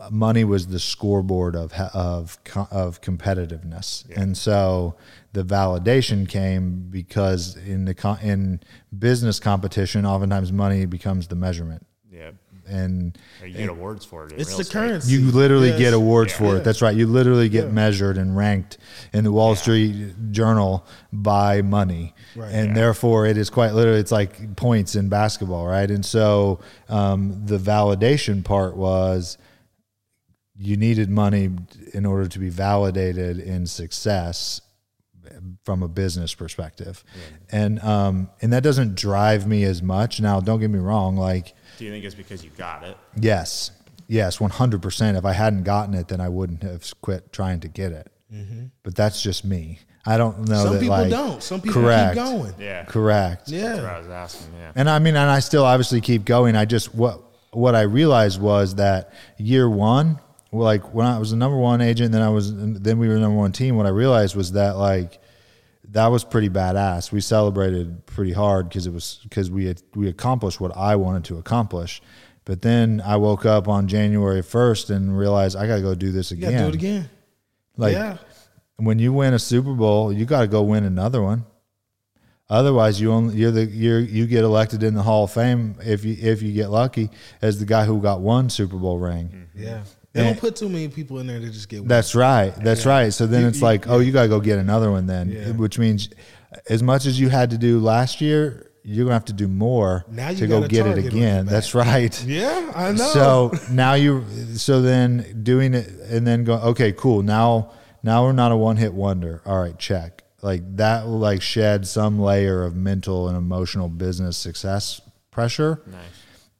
money was the scoreboard of of of competitiveness, and so the validation came because in the co- in business competition, oftentimes money becomes the measurement,
Yeah.
and
Or you get awards for it.
It's the
estate.
currency.
you literally
Yes.
get awards for
Yeah.
it. That's right. You literally get measured and ranked in the Wall Street Journal by money,
Right.
and
Yeah.
therefore it is quite literally. It's like points in basketball, right? And so um, the validation part was you needed money in order to be validated in success from a business perspective, and um, and that doesn't drive me as much. Now, don't get me wrong, like.
Do you think it's because you got it?
Yes. Yes, 100%. If I hadn't gotten it, then I wouldn't have quit trying to get it. But that's just me. I don't know
Some
that
people
like-
don't. Some people
correct,
keep going.
Yeah.
Correct.
That's what
Yeah.
I was asking. Yeah.
And I mean, and I still obviously keep going. I just what what I realized was that year one, like when I was the number one agent, then I was then we were the number one team. What I realized was that like that was pretty badass. We celebrated pretty hard because it was because we had we accomplished what I wanted to accomplish. But then I woke up on January first and realized I got to go do this
You
again.
do it again.
Like
yeah.
when you win a Super Bowl, you got to go win another one. Otherwise, you only you're the you're you get elected in the Hall of Fame if you if you get lucky as the guy who got one Super Bowl ring. Mm-hmm.
Yeah. They don't put too many people in there to just get one.
That's right. That's right. So then
You-
it's
you-
like, oh, you got to go get another one then,
Yeah.
which means as much as you had to do last year, you're gonna have to do more
Now you
to go get it
target on your
again. That's right.
Yeah, I know.
So now you, so then doing it and then go, okay, cool. Now, now we're not a one hit wonder. All right, check. Like that will like shed some layer of mental and emotional business success pressure.
Nice.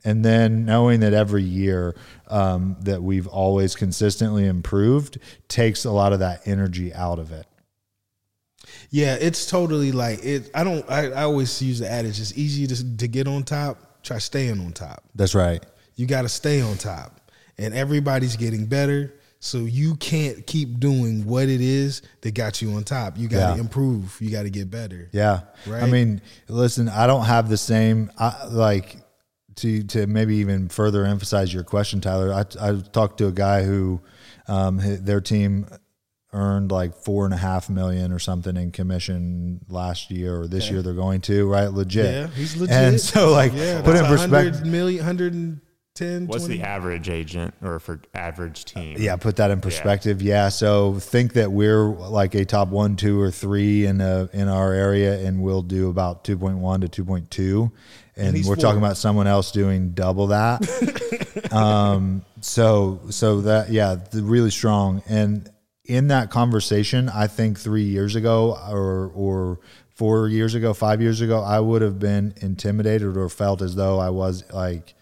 And then knowing that every year um, that we've always consistently improved takes a lot of that energy out of it.
yeah, it's totally like it. I don't. I, I always use the adage: it's easy to to get on top. Try staying on top.
That's right.
You got to stay on top, and everybody's getting better. So you can't keep doing what it is that got you on top. You got to
Yeah.
improve. You got to get better.
Yeah.
Right?
I mean, listen, I don't have the same I, like to to maybe even further emphasize your question, Tyler. I I talked to a guy who um, their team earned like four and a half million or something in commission last year or this year they're going to right legit
Yeah, he's legit.
and so like
yeah,
put it in
that's a hundred
perspective
million, 110,
What's
20.
the average agent or for average team?
yeah put that in perspective yeah. so think that we're like a top one two or three in a in our area and we'll do about 2.1 to 2.2 and, we're talking about someone else doing double that. Um so so that yeah the- really strong. And in that conversation i think three years ago or or four years ago five years ago i would have been intimidated or felt as though i was like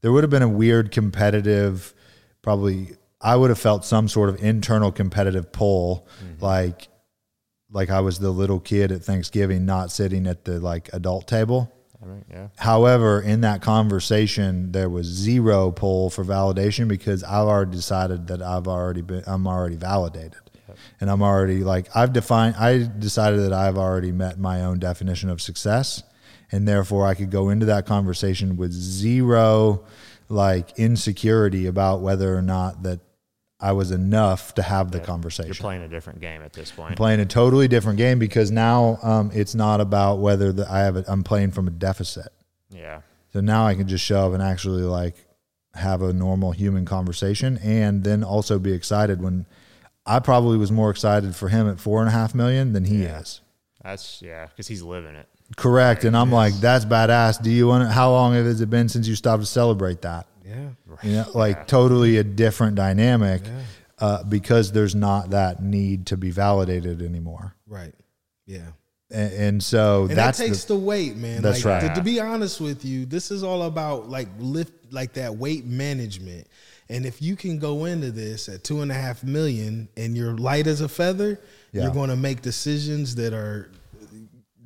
there would have been a weird competitive probably i would have felt some sort of internal competitive pull like like i was the little kid at thanksgiving not sitting at the like adult table
I mean, yeah.
However, in that conversation, there was zero pull for validation because I've already decided that I've already been, I'm already validated. And I'm already like, I've defined, I decided that I've already met my own definition of success. And therefore, I could go into that conversation with zero like insecurity about whether or not that I was enough to have the conversation
You're playing a different game at this point.
playing a totally different game because now um, it's not about whether the, I have I'm playing from a deficit.
Yeah.
So now I can just shove and actually like have a normal human conversation, and then also be excited when I probably was more excited for him at four and a half million than he is.
That's yeah, because he's living it.
Correct, and I'm like, that's badass. Do you want? How long has it been since you stopped to celebrate that?
Yeah.
You know, like totally a different dynamic uh, because there's not that need to be validated anymore.
Right. Yeah.
And, and so
And
that's
that takes
the,
the, weight, man.
That's
like,
right.
To, to be honest with you, this is all about like lift, like that weight management. And if you can go into this at two and a half million and you're light as a feather,
Yeah.
you're going to make decisions that are,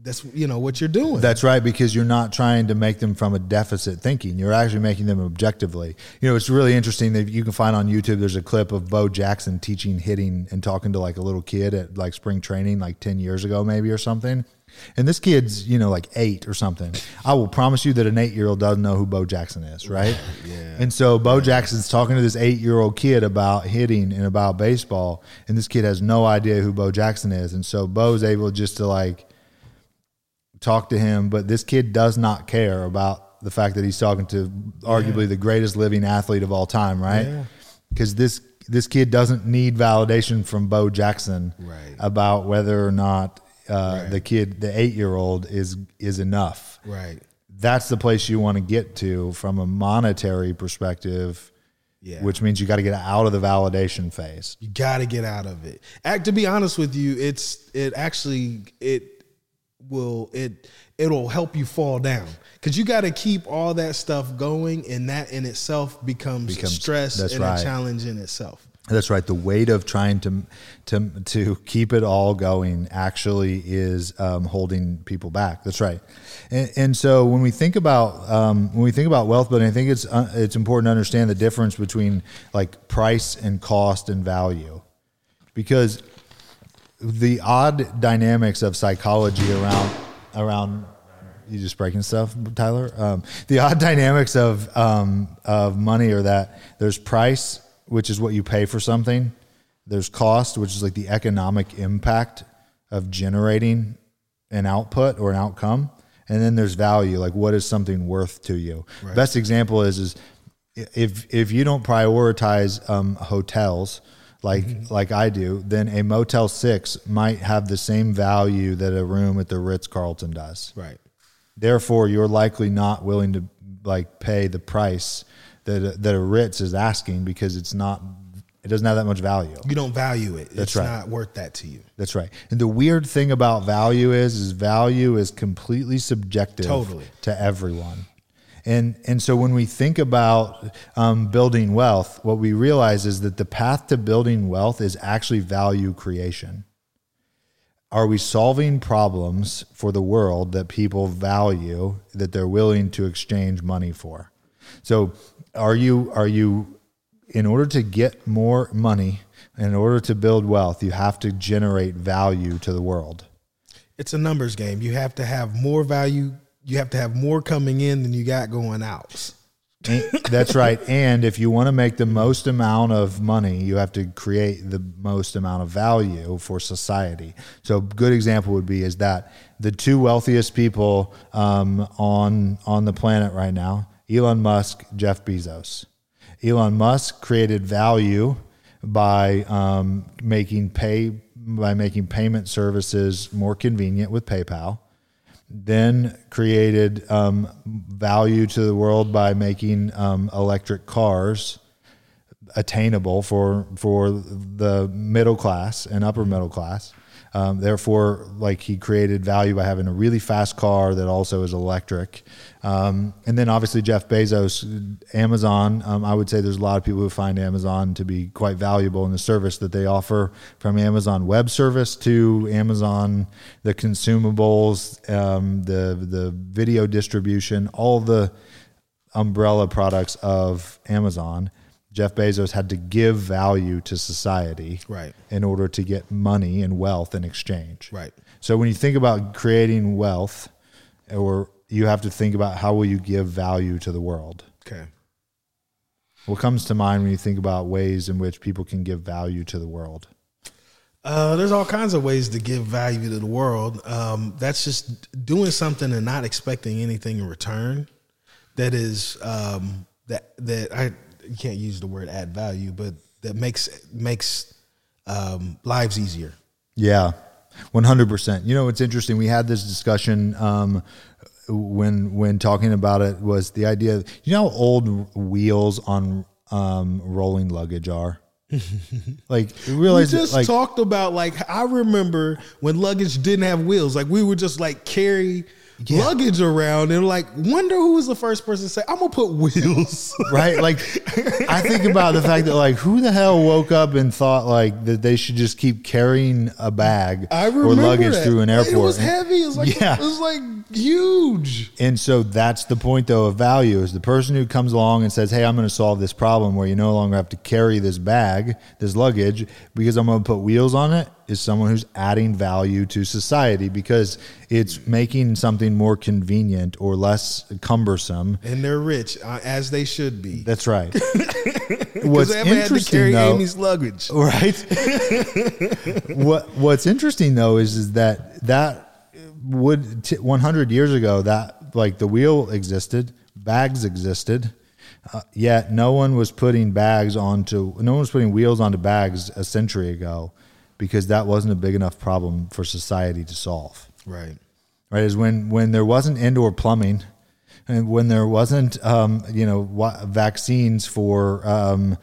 that's you know what you're doing.
That's right, because you're not trying to make them from a deficit thinking. You're actually making them objectively. You know, it's really interesting that you can find on YouTube. There's a clip of Bo Jackson teaching hitting and talking to like a little kid at like spring training, like ten years ago, maybe or something. And this kid's, you know, like eight or something. I will promise you that an eight year old doesn't know who Bo Jackson is, right? Yeah. And so Bo Jackson's talking to this eight year old kid about hitting and about baseball, and this kid has no idea who Bo Jackson is. And so Bo's able just to like talk to him, but this kid does not care about the fact that he's talking to arguably the greatest living athlete of all time, right? Because this this kid doesn't need validation from Bo Jackson
Right.
about whether or not uh, the kid, the eight year old, is is enough.
right.
That's the place you want to get to from a monetary perspective,
Yeah.
which means you got to get out of the validation phase.
You got to get out of it. Act to be honest with you, it's it actually it will it it'll help you fall down because you got to keep all that stuff going, and that in itself becomes,
Becomes-
stress and
right.
a challenge in itself.
That's right. The weight of trying to to to keep it all going actually is um, holding people back. That's right. And, and so when we think about um, when we think about wealth building, I think it's uh, it's important to understand the difference between like price and cost and value, because the odd dynamics of psychology around around you just breaking stuff, Tyler. Um, the odd dynamics of um, of money are that there's price, which is what you pay for something. There's cost, which is like the economic impact of generating an output or an outcome, and then there's value, like what is something worth to you. Best example is is if if you don't prioritize um, hotels like mm-hmm. like I do, then a Motel Six might have the same value that a room at the Ritz Carlton does.
Right.
Therefore, you're likely not willing to like pay the price that a, that a Ritz is asking because it's not it doesn't have that much value.
You don't value it.
That's
it's
right.
not worth that to you.
That's right. And the weird thing about value is is value is completely subjective
Totally.
to everyone. And and so when we think about um, building wealth, what we realize is that the path to building wealth is actually value creation. Are we solving problems for the world that people value that they're willing to exchange money for? So are you are you in order to get more money, in order to build wealth, you have to generate value to the world.
It's a numbers game. You have to have more value. You have to have more coming in than you got going out.
That's right. And if you want to make the most amount of money, you have to create the most amount of value for society. So, a good example would be is that the two wealthiest people um, on on the planet right now, Elon Musk, Jeff Bezos. Elon Musk created value by um, making pay by making payment services more convenient with PayPal then created um, value to the world by making um, electric cars attainable for for the middle class and upper middle class. Um, therefore, like he created value by having a really fast car that also is electric. Um, and then obviously Jeff Bezos, Amazon. Um, I would say there's a lot of people who find Amazon to be quite valuable in the service that they offer, from Amazon Web Service to Amazon the consumables, um, the the video distribution, all the umbrella products of Amazon. Jeff Bezos had to give value to society
Right.
in order to get money and wealth in exchange.
Right.
So when you think about creating wealth, or you have to think about how will you give value to the world.
Okay.
What comes to mind when you think about ways in which people can give value to the world?
Uh, there's all kinds of ways to give value to the world. Um, that's just doing something and not expecting anything in return. That is um, that that I you can't use the word add value, but that makes makes um, lives easier.
Yeah, one hundred percent. You know, it's interesting. We had this discussion um, when when talking about it was the idea. You know, how old wheels on um, rolling luggage are. like you
We
realize
just
like
talked about like I remember when luggage didn't have wheels. Like we would just like carry
Yeah.
luggage around and like wonder who was the first person to say I'm gonna put wheels.
right like i think about the fact that like who the hell woke up and thought like that they should just keep carrying a bag or luggage
that.
through an airport
It was heavy. It was like
Yeah.
it was like huge.
And so that's the point, though, of value is the person who comes along and says, Hey, I'm going to solve this problem where you no longer have to carry this bag, this luggage, because I'm going to put wheels on it, is someone who's adding value to society because it's making something more convenient or less cumbersome.
And they're rich, uh, as they should be.
That's right. What's
they haven't had to
interesting,
carry
though,
Amy's luggage.
right? what What's interesting though is is that that would t- 100 years ago that like the wheel existed, bags existed, uh, yet no one was putting bags onto no one was putting wheels onto bags a century ago because that wasn't a big enough problem for society to solve
Right.
right is when when there wasn't indoor plumbing and when there wasn't um, you know wa- vaccines for um,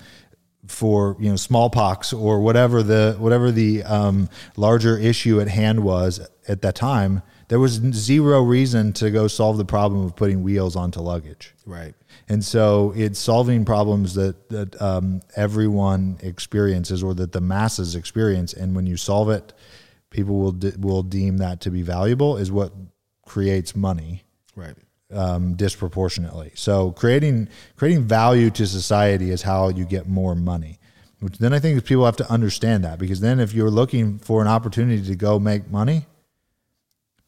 for you know smallpox or whatever the whatever the um, larger issue at hand was at that time there was zero reason to go solve the problem of putting wheels onto luggage
Right.
And so it's solving problems that that um, everyone experiences or that the masses experience. And when you solve it, people will de- will deem that to be valuable. Is what creates money
Right.
um, disproportionately. So creating creating value to society is how you get more money. Which then I think people have to understand that because then if you're looking for an opportunity to go make money,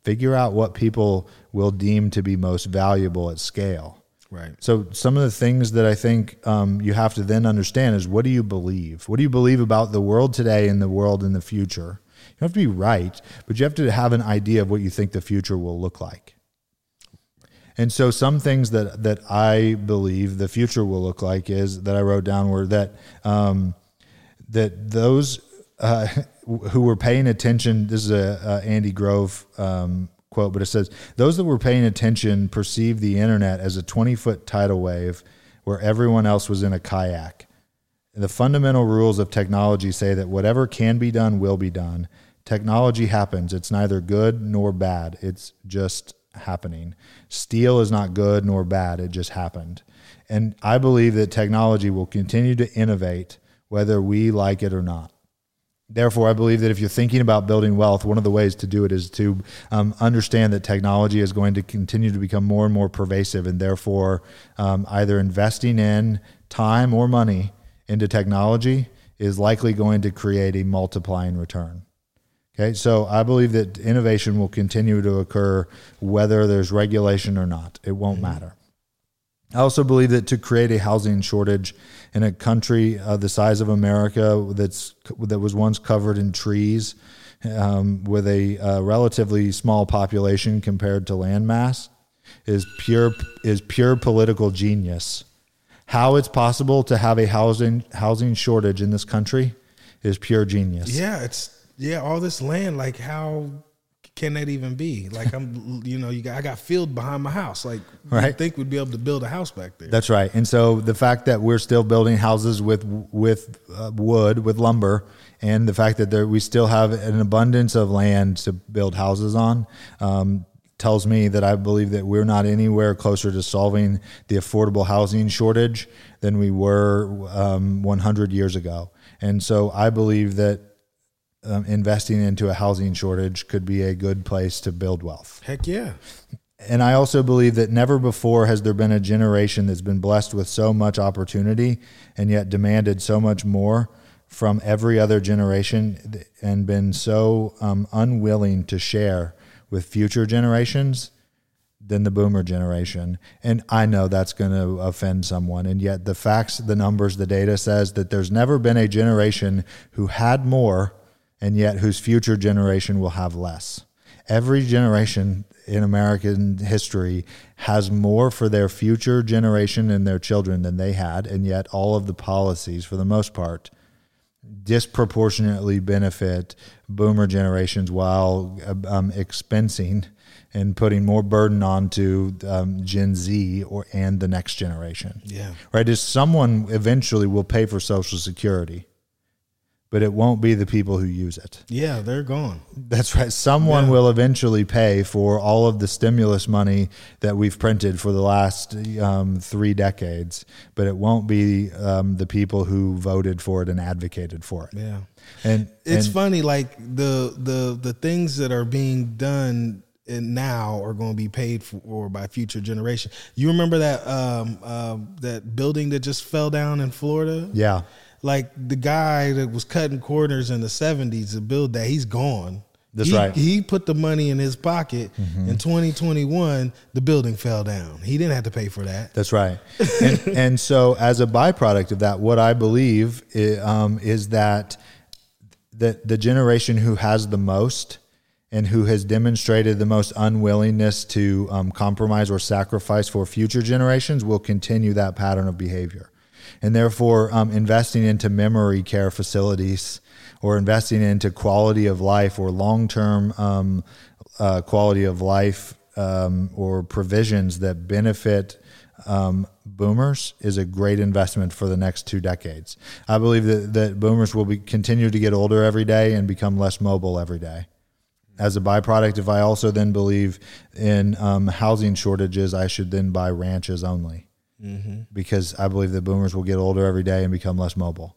figure out what people will deem to be most valuable at scale.
Right.
So some of the things that I think um, you have to then understand is what do you believe? What do you believe about the world today and the world in the future? You have to be right, but you have to have an idea of what you think the future will look like. And so some things that that I believe the future will look like is that I wrote down were that um, that those uh, who were paying attention. This is a, a Andy Grove um, quote, but it says those that were paying attention perceived the internet as a twenty foot tidal wave where everyone else was in a kayak. The fundamental rules of technology say that whatever can be done will be done. Technology happens. It's neither good nor bad. It's just happening. Steel is not good nor bad. It just happened. And I believe that technology will continue to innovate whether we like it or not. Therefore, I believe that if you're thinking about building wealth, one of the ways to do it is to um, understand that technology is going to continue to become more and more pervasive, and therefore, um, either investing in time or money into technology is likely going to create a multiplying return. Okay, so I believe that innovation will continue to occur whether there's regulation or not. It won't matter. I also believe that to create a housing shortage in a country uh, the size of America that's that was once covered in trees, um, with a uh, relatively small population compared to land mass, is pure is pure political genius. How it's possible to have a housing housing shortage in this country is pure genius.
Yeah, it's yeah, all this land. Like, how can that even be? Like, I'm, you know, you got I got field behind my house. Like,
Right.
you think we'd be able to build a house back there?
That's right. And so the fact that we're still building houses with with uh, wood, with lumber, and the fact that there, we still have an abundance of land to build houses on um, tells me that I believe that we're not anywhere closer to solving the affordable housing shortage than we were um, 100 years ago. And so I believe that um, investing into a housing shortage could be a good place to build wealth.
Heck yeah.
And I also believe that never before has there been a generation that's been blessed with so much opportunity and yet demanded so much more from every other generation and been so um, unwilling to share with future generations than the boomer generation. And I know that's going to offend someone. And yet, the facts, the numbers, the data says that there's never been a generation who had more and yet whose future generation will have less. Every generation in American history has more for their future generation and their children than they had. And yet, all of the policies, for the most part, disproportionately benefit boomer generations while um, expensing and putting more burden onto um, Gen Z or and the next generation.
Yeah.
Right? Is someone eventually will pay for Social Security, but it won't be the people who use it.
Yeah, they're gone.
That's right. Someone
Yeah.
will eventually pay for all of the stimulus money that we've printed for the last um, three decades, but it won't be um, the people who voted for it and advocated for it.
Yeah.
And
It's
and-
funny, like the the the things that are being done and now are going to be paid for by future generation. You remember that um, uh, that building that just fell down in Florida?
Yeah.
Like the guy that was cutting corners in the seventies to build that, he's gone.
That's
He-
right. Mm-hmm.
He put the money in his pocket. In 2021, the building fell down. He didn't have to pay for that.
That's right. And, and so, as a byproduct of that, what I believe i- um, is that that the generation who has the most and who has demonstrated the most unwillingness to um, compromise or sacrifice for future generations will continue that pattern of behavior. And therefore, um, investing into memory care facilities or investing into quality of life or long term um, uh, quality of life um, or provisions that benefit um, boomers is a great investment for the next two decades. I believe that, that boomers will be, continue to get older every day and become less mobile every day. As a byproduct, if I also then believe in um, housing shortages, I should then buy ranches only because I believe that boomers will get older every day and become less mobile.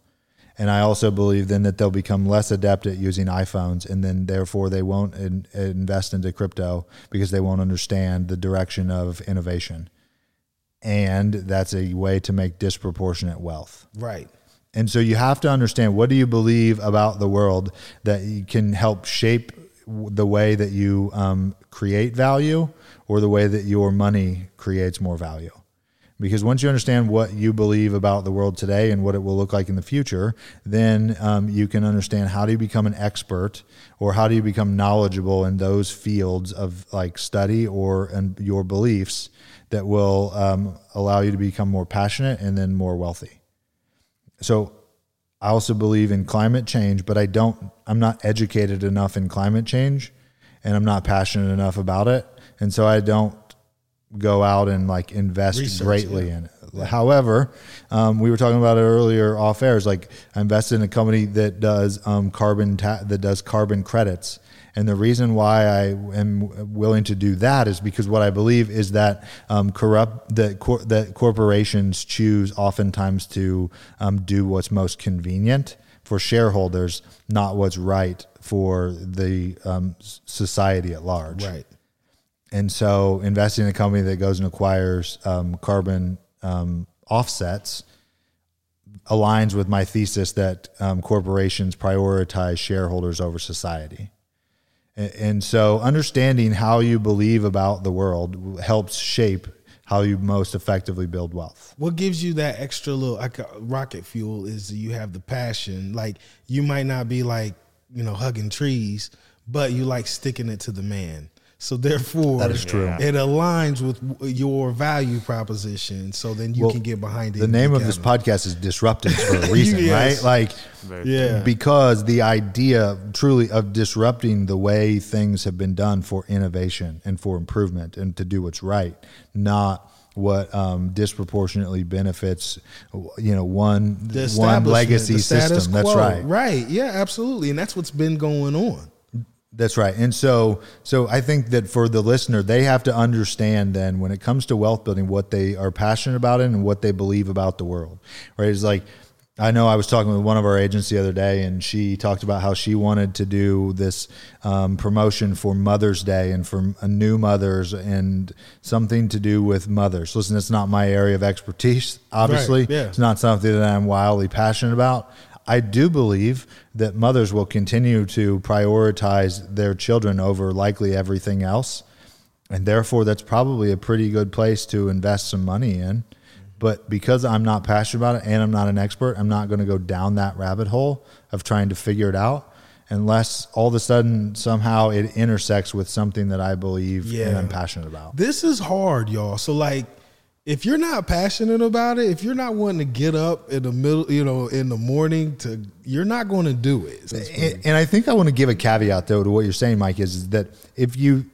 And I also believe then that they'll become less adept at using iPhones, and then therefore they won't in, invest into crypto because they won't understand the direction of innovation. And that's a way to make disproportionate wealth.
Right.
And so you have to understand what do you believe about the world that can help shape the way that you um, create value or the way that your money creates more value. Because once you understand what you believe about the world today and what it will look like in the future, then um, you can understand how do you become an expert or how do you become knowledgeable in those fields of like study or and your beliefs that will um, allow you to become more passionate and then more wealthy. So I also believe in climate change, but I don't I'm not educated enough in climate change and I'm not passionate enough about it. And so I don't go out and like invest
Research,
greatly
yeah.
in it. However, um, we were talking about it earlier off air. Is like I invested in a company that does um, carbon ta- that does carbon credits, and the reason why I am willing to do that is because what I believe is that um, corrupt that cor- that corporations choose oftentimes to um, do what's most convenient for shareholders, not what's right for the um, society at large.
Right.
And so investing in a company that goes and acquires um, carbon um, offsets aligns with my thesis that um, corporations prioritize shareholders over society. A- And so understanding how you believe about the world helps shape how you most effectively build wealth.
What gives you that extra little like, uh, rocket fuel is you have the passion. Like you might not be like you know hugging trees, but you like sticking it to the man. So therefore,
That is true.
It aligns with your value proposition. So then you
Well,
can get behind it.
The name of this podcast is Disruptance for a reason,
Yes.
right? Like,
Yeah.
because the idea truly of disrupting the way things have been done for innovation and for improvement and to do what's right, not what um, disproportionately benefits, you know, one one legacy
the status
system. That's right.
Right. Yeah. Absolutely. And that's what's been going on.
That's right. And so so I think that for the listener, they have to understand then when it comes to wealth building what they are passionate about it and what they believe about the world. Right? It's like I know I was talking with one of our agents the other day, and she talked about how she wanted to do this um, promotion for Mother's Day and for uh, new mothers and something to do with mothers. Listen, it's not my area of expertise, obviously.
Right, yeah.
It's not something that I'm wildly passionate about. I do believe that mothers will continue to prioritize their children over likely everything else. And therefore, that's probably a pretty good place to invest some money in. But because I'm not passionate about it and I'm not an expert, I'm not going to go down that rabbit hole of trying to figure it out unless all of a sudden somehow it intersects with something that I believe and I'm passionate about.
This is hard, y'all. So like if you're not passionate about it, if you're not wanting to get up in the middle, you know, in the morning to you're not going to do it. So to speak.
And, and I think I want to give a caveat though to what you're saying, Mike, is, is that if you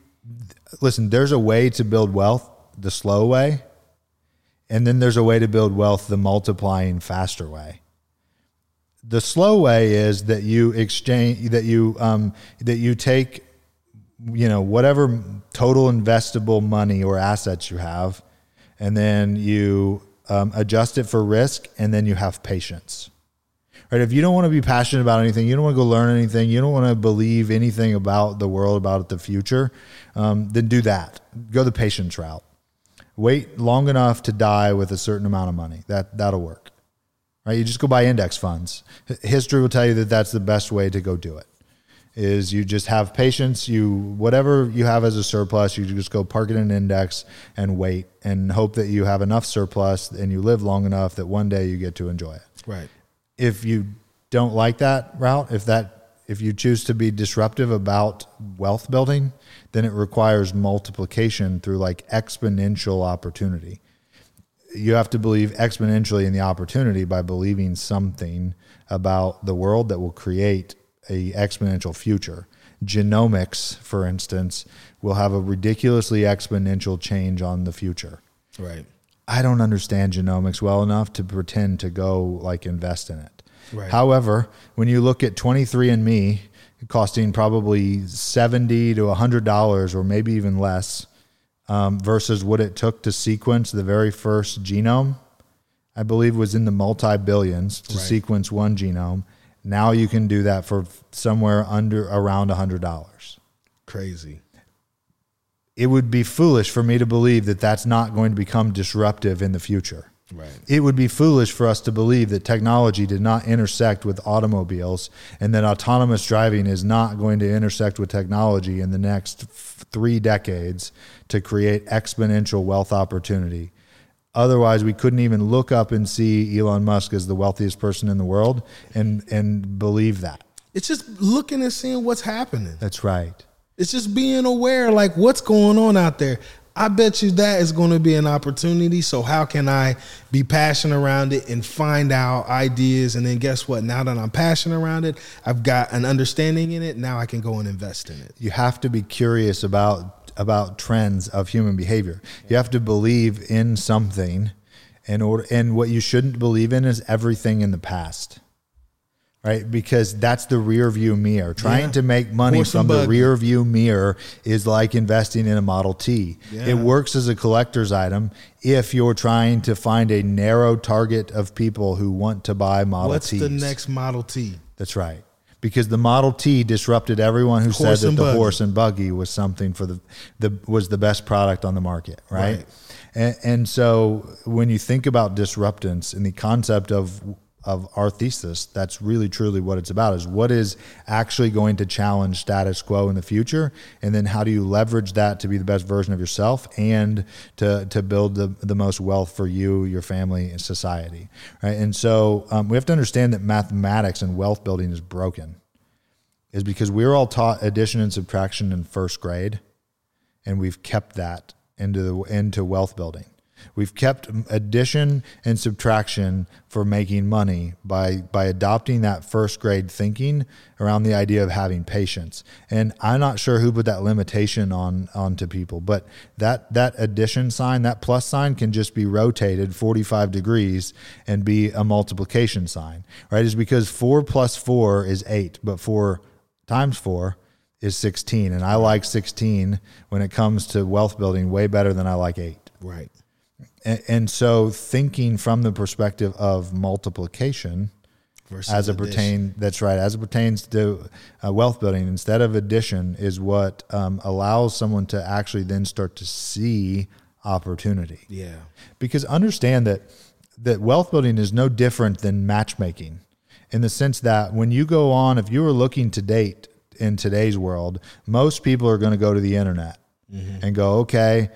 listen, there's a way to build wealth the slow way, and then there's a way to build wealth the multiplying faster way. The slow way is that you exchange that you um, that you take you know whatever total investable money or assets you have, and then you um, adjust it for risk, and then you have patience right? If you don't want to be passionate about anything, you don't want to go learn anything, you don't want to believe anything about the world, about the future, um, then do that. Go the patience route. Wait long enough to die with a certain amount of money. That that'll work, right? You just go buy index funds. History will tell you that that's the best way to go do it. Is you just have patience. You whatever you have as a surplus, you just go park it in an index and wait and hope that you have enough surplus and you live long enough that one day you get to enjoy it
right.
if you don't like that route, if that if you choose to be disruptive about wealth building, then it requires multiplication through like exponential opportunity. You have to believe exponentially in the opportunity by believing something about the world that will create a exponential future. Genomics, for instance, will have a ridiculously exponential change on the future.
Right.
I don't understand genomics well enough to pretend to go like invest in it.
Right.
However, when you look at 23andMe costing probably 70 to 100 dollars or maybe even less um, versus what it took to sequence the very first genome, I believe was in the multi billions to
Right.
sequence one genome. Now you can do that for somewhere under around $100
Crazy.
it would be foolish for me to believe that that's not going to become disruptive in the future.
Right.
It would be foolish for us to believe that technology did not intersect with automobiles and that autonomous driving is not going to intersect with technology in the next f- three decades to create exponential wealth opportunity. Otherwise, we couldn't even look up and see Elon Musk as the wealthiest person in the world and, and believe that.
It's just looking and seeing what's happening.
That's right.
It's just being aware, like what's going on out there. I bet you that is going to be an opportunity. So how can I be passionate around it and find out ideas? And then guess what? Now that I'm passionate around it, I've got an understanding in it. Now I can go and invest in it.
you have to be curious about about trends of human behavior. You have to believe in something in order and what you shouldn't believe in is everything in the past. Right? Because that's the rear view mirror. Trying
Yeah.
to make money
Horse
from the rear view mirror is like investing in a Model T.
Yeah.
It works as a collector's item if you're trying to find a narrow target of people who want to buy Model T.
What's
Ts.
the next Model T?
That's right. Because the Model T disrupted everyone who
Horse
said that the
buggy.
horse and buggy was something for the the was the best product on the market, right?
Right.
And, and so when you think about disruptance and the concept of of our thesis. That's really truly what it's about is what is actually going to challenge status quo in the future and then how do you leverage that to be the best version of yourself and to to build the, the most wealth for you, your family, and society. Right. And so um, we have to understand that mathematics and wealth building is broken. Is because we're all taught addition and subtraction in first grade, and we've kept that into the into wealth building. We've kept addition and subtraction for making money by by adopting that first grade thinking around the idea of having patience. And I'm not sure who put that limitation on onto people, but that that addition sign, that plus sign can just be rotated 45 degrees and be a multiplication sign. Right? Is because 4 plus 4 is 8, but 4 times 4 is 16 and I like 16 when it comes to wealth building way better than I like 8.
Right.
And, and so, thinking from the perspective of multiplication,
Versus
as it
addition.
pertain, that's right, as it pertains to uh, wealth building, instead of addition, is what um, allows someone to actually then start to see opportunity.
Yeah.
Because understand that that wealth building is no different than matchmaking, in the sense that when you go on, if you were looking to date in today's world, most people are going to go to the internet and go, okay,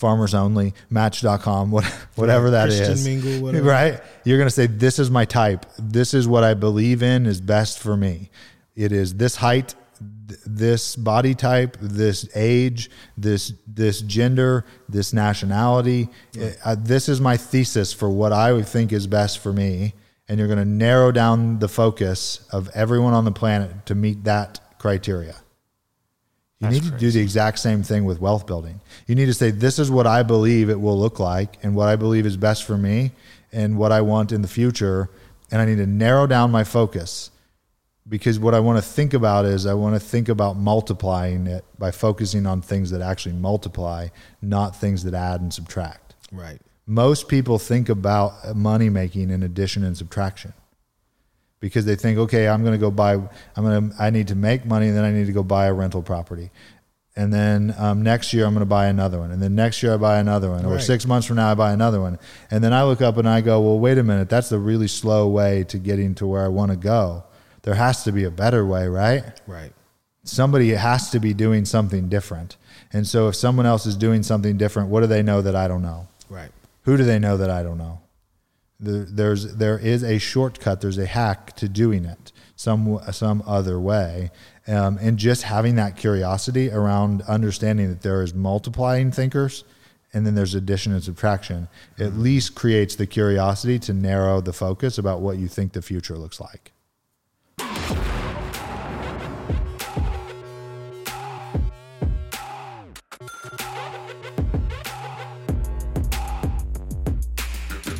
farmers only, match.com, what, whatever that is,
Christian Mingle, whatever.
Right? You're going to say, this is my type. This is what I believe in is best for me. It is this height, th- this body type, this age, this this gender, this nationality. Uh, this is my thesis for what I think is best for me. And you're going to narrow down the focus of everyone on the planet to meet that criteria. You
That's
need to do the exact same thing with wealth building. You need to say, this is what I believe it will look like and what I believe is best for me and what I want in the future. And I need to narrow down my focus because what I want to think about is I want to think about multiplying it by focusing on things that actually multiply, not things that add and subtract.
Right.
Most people think about money making in addition and subtraction because they think, okay, I'm going to go buy, I'm going to, I need to make money, and then I need to go buy a rental property. And then um, next year I'm going to buy another one, and then next year I buy another one, or
Right.
six months from now I buy another one, and then I look up and I go, well, wait a minute, that's the really slow way to getting to where I want to go. There has to be a better way, right?
Right.
somebody has to be doing something different. And so if someone else is doing something different, what do they know that I don't know?
Right.
Who do they know that I don't know? There, there's there is a shortcut. There's a hack to doing it some some other way, um, and just having that curiosity around understanding that there is multiplying thinkers, and then there's addition and subtraction. At least creates the curiosity to narrow the focus about what you think the future looks like.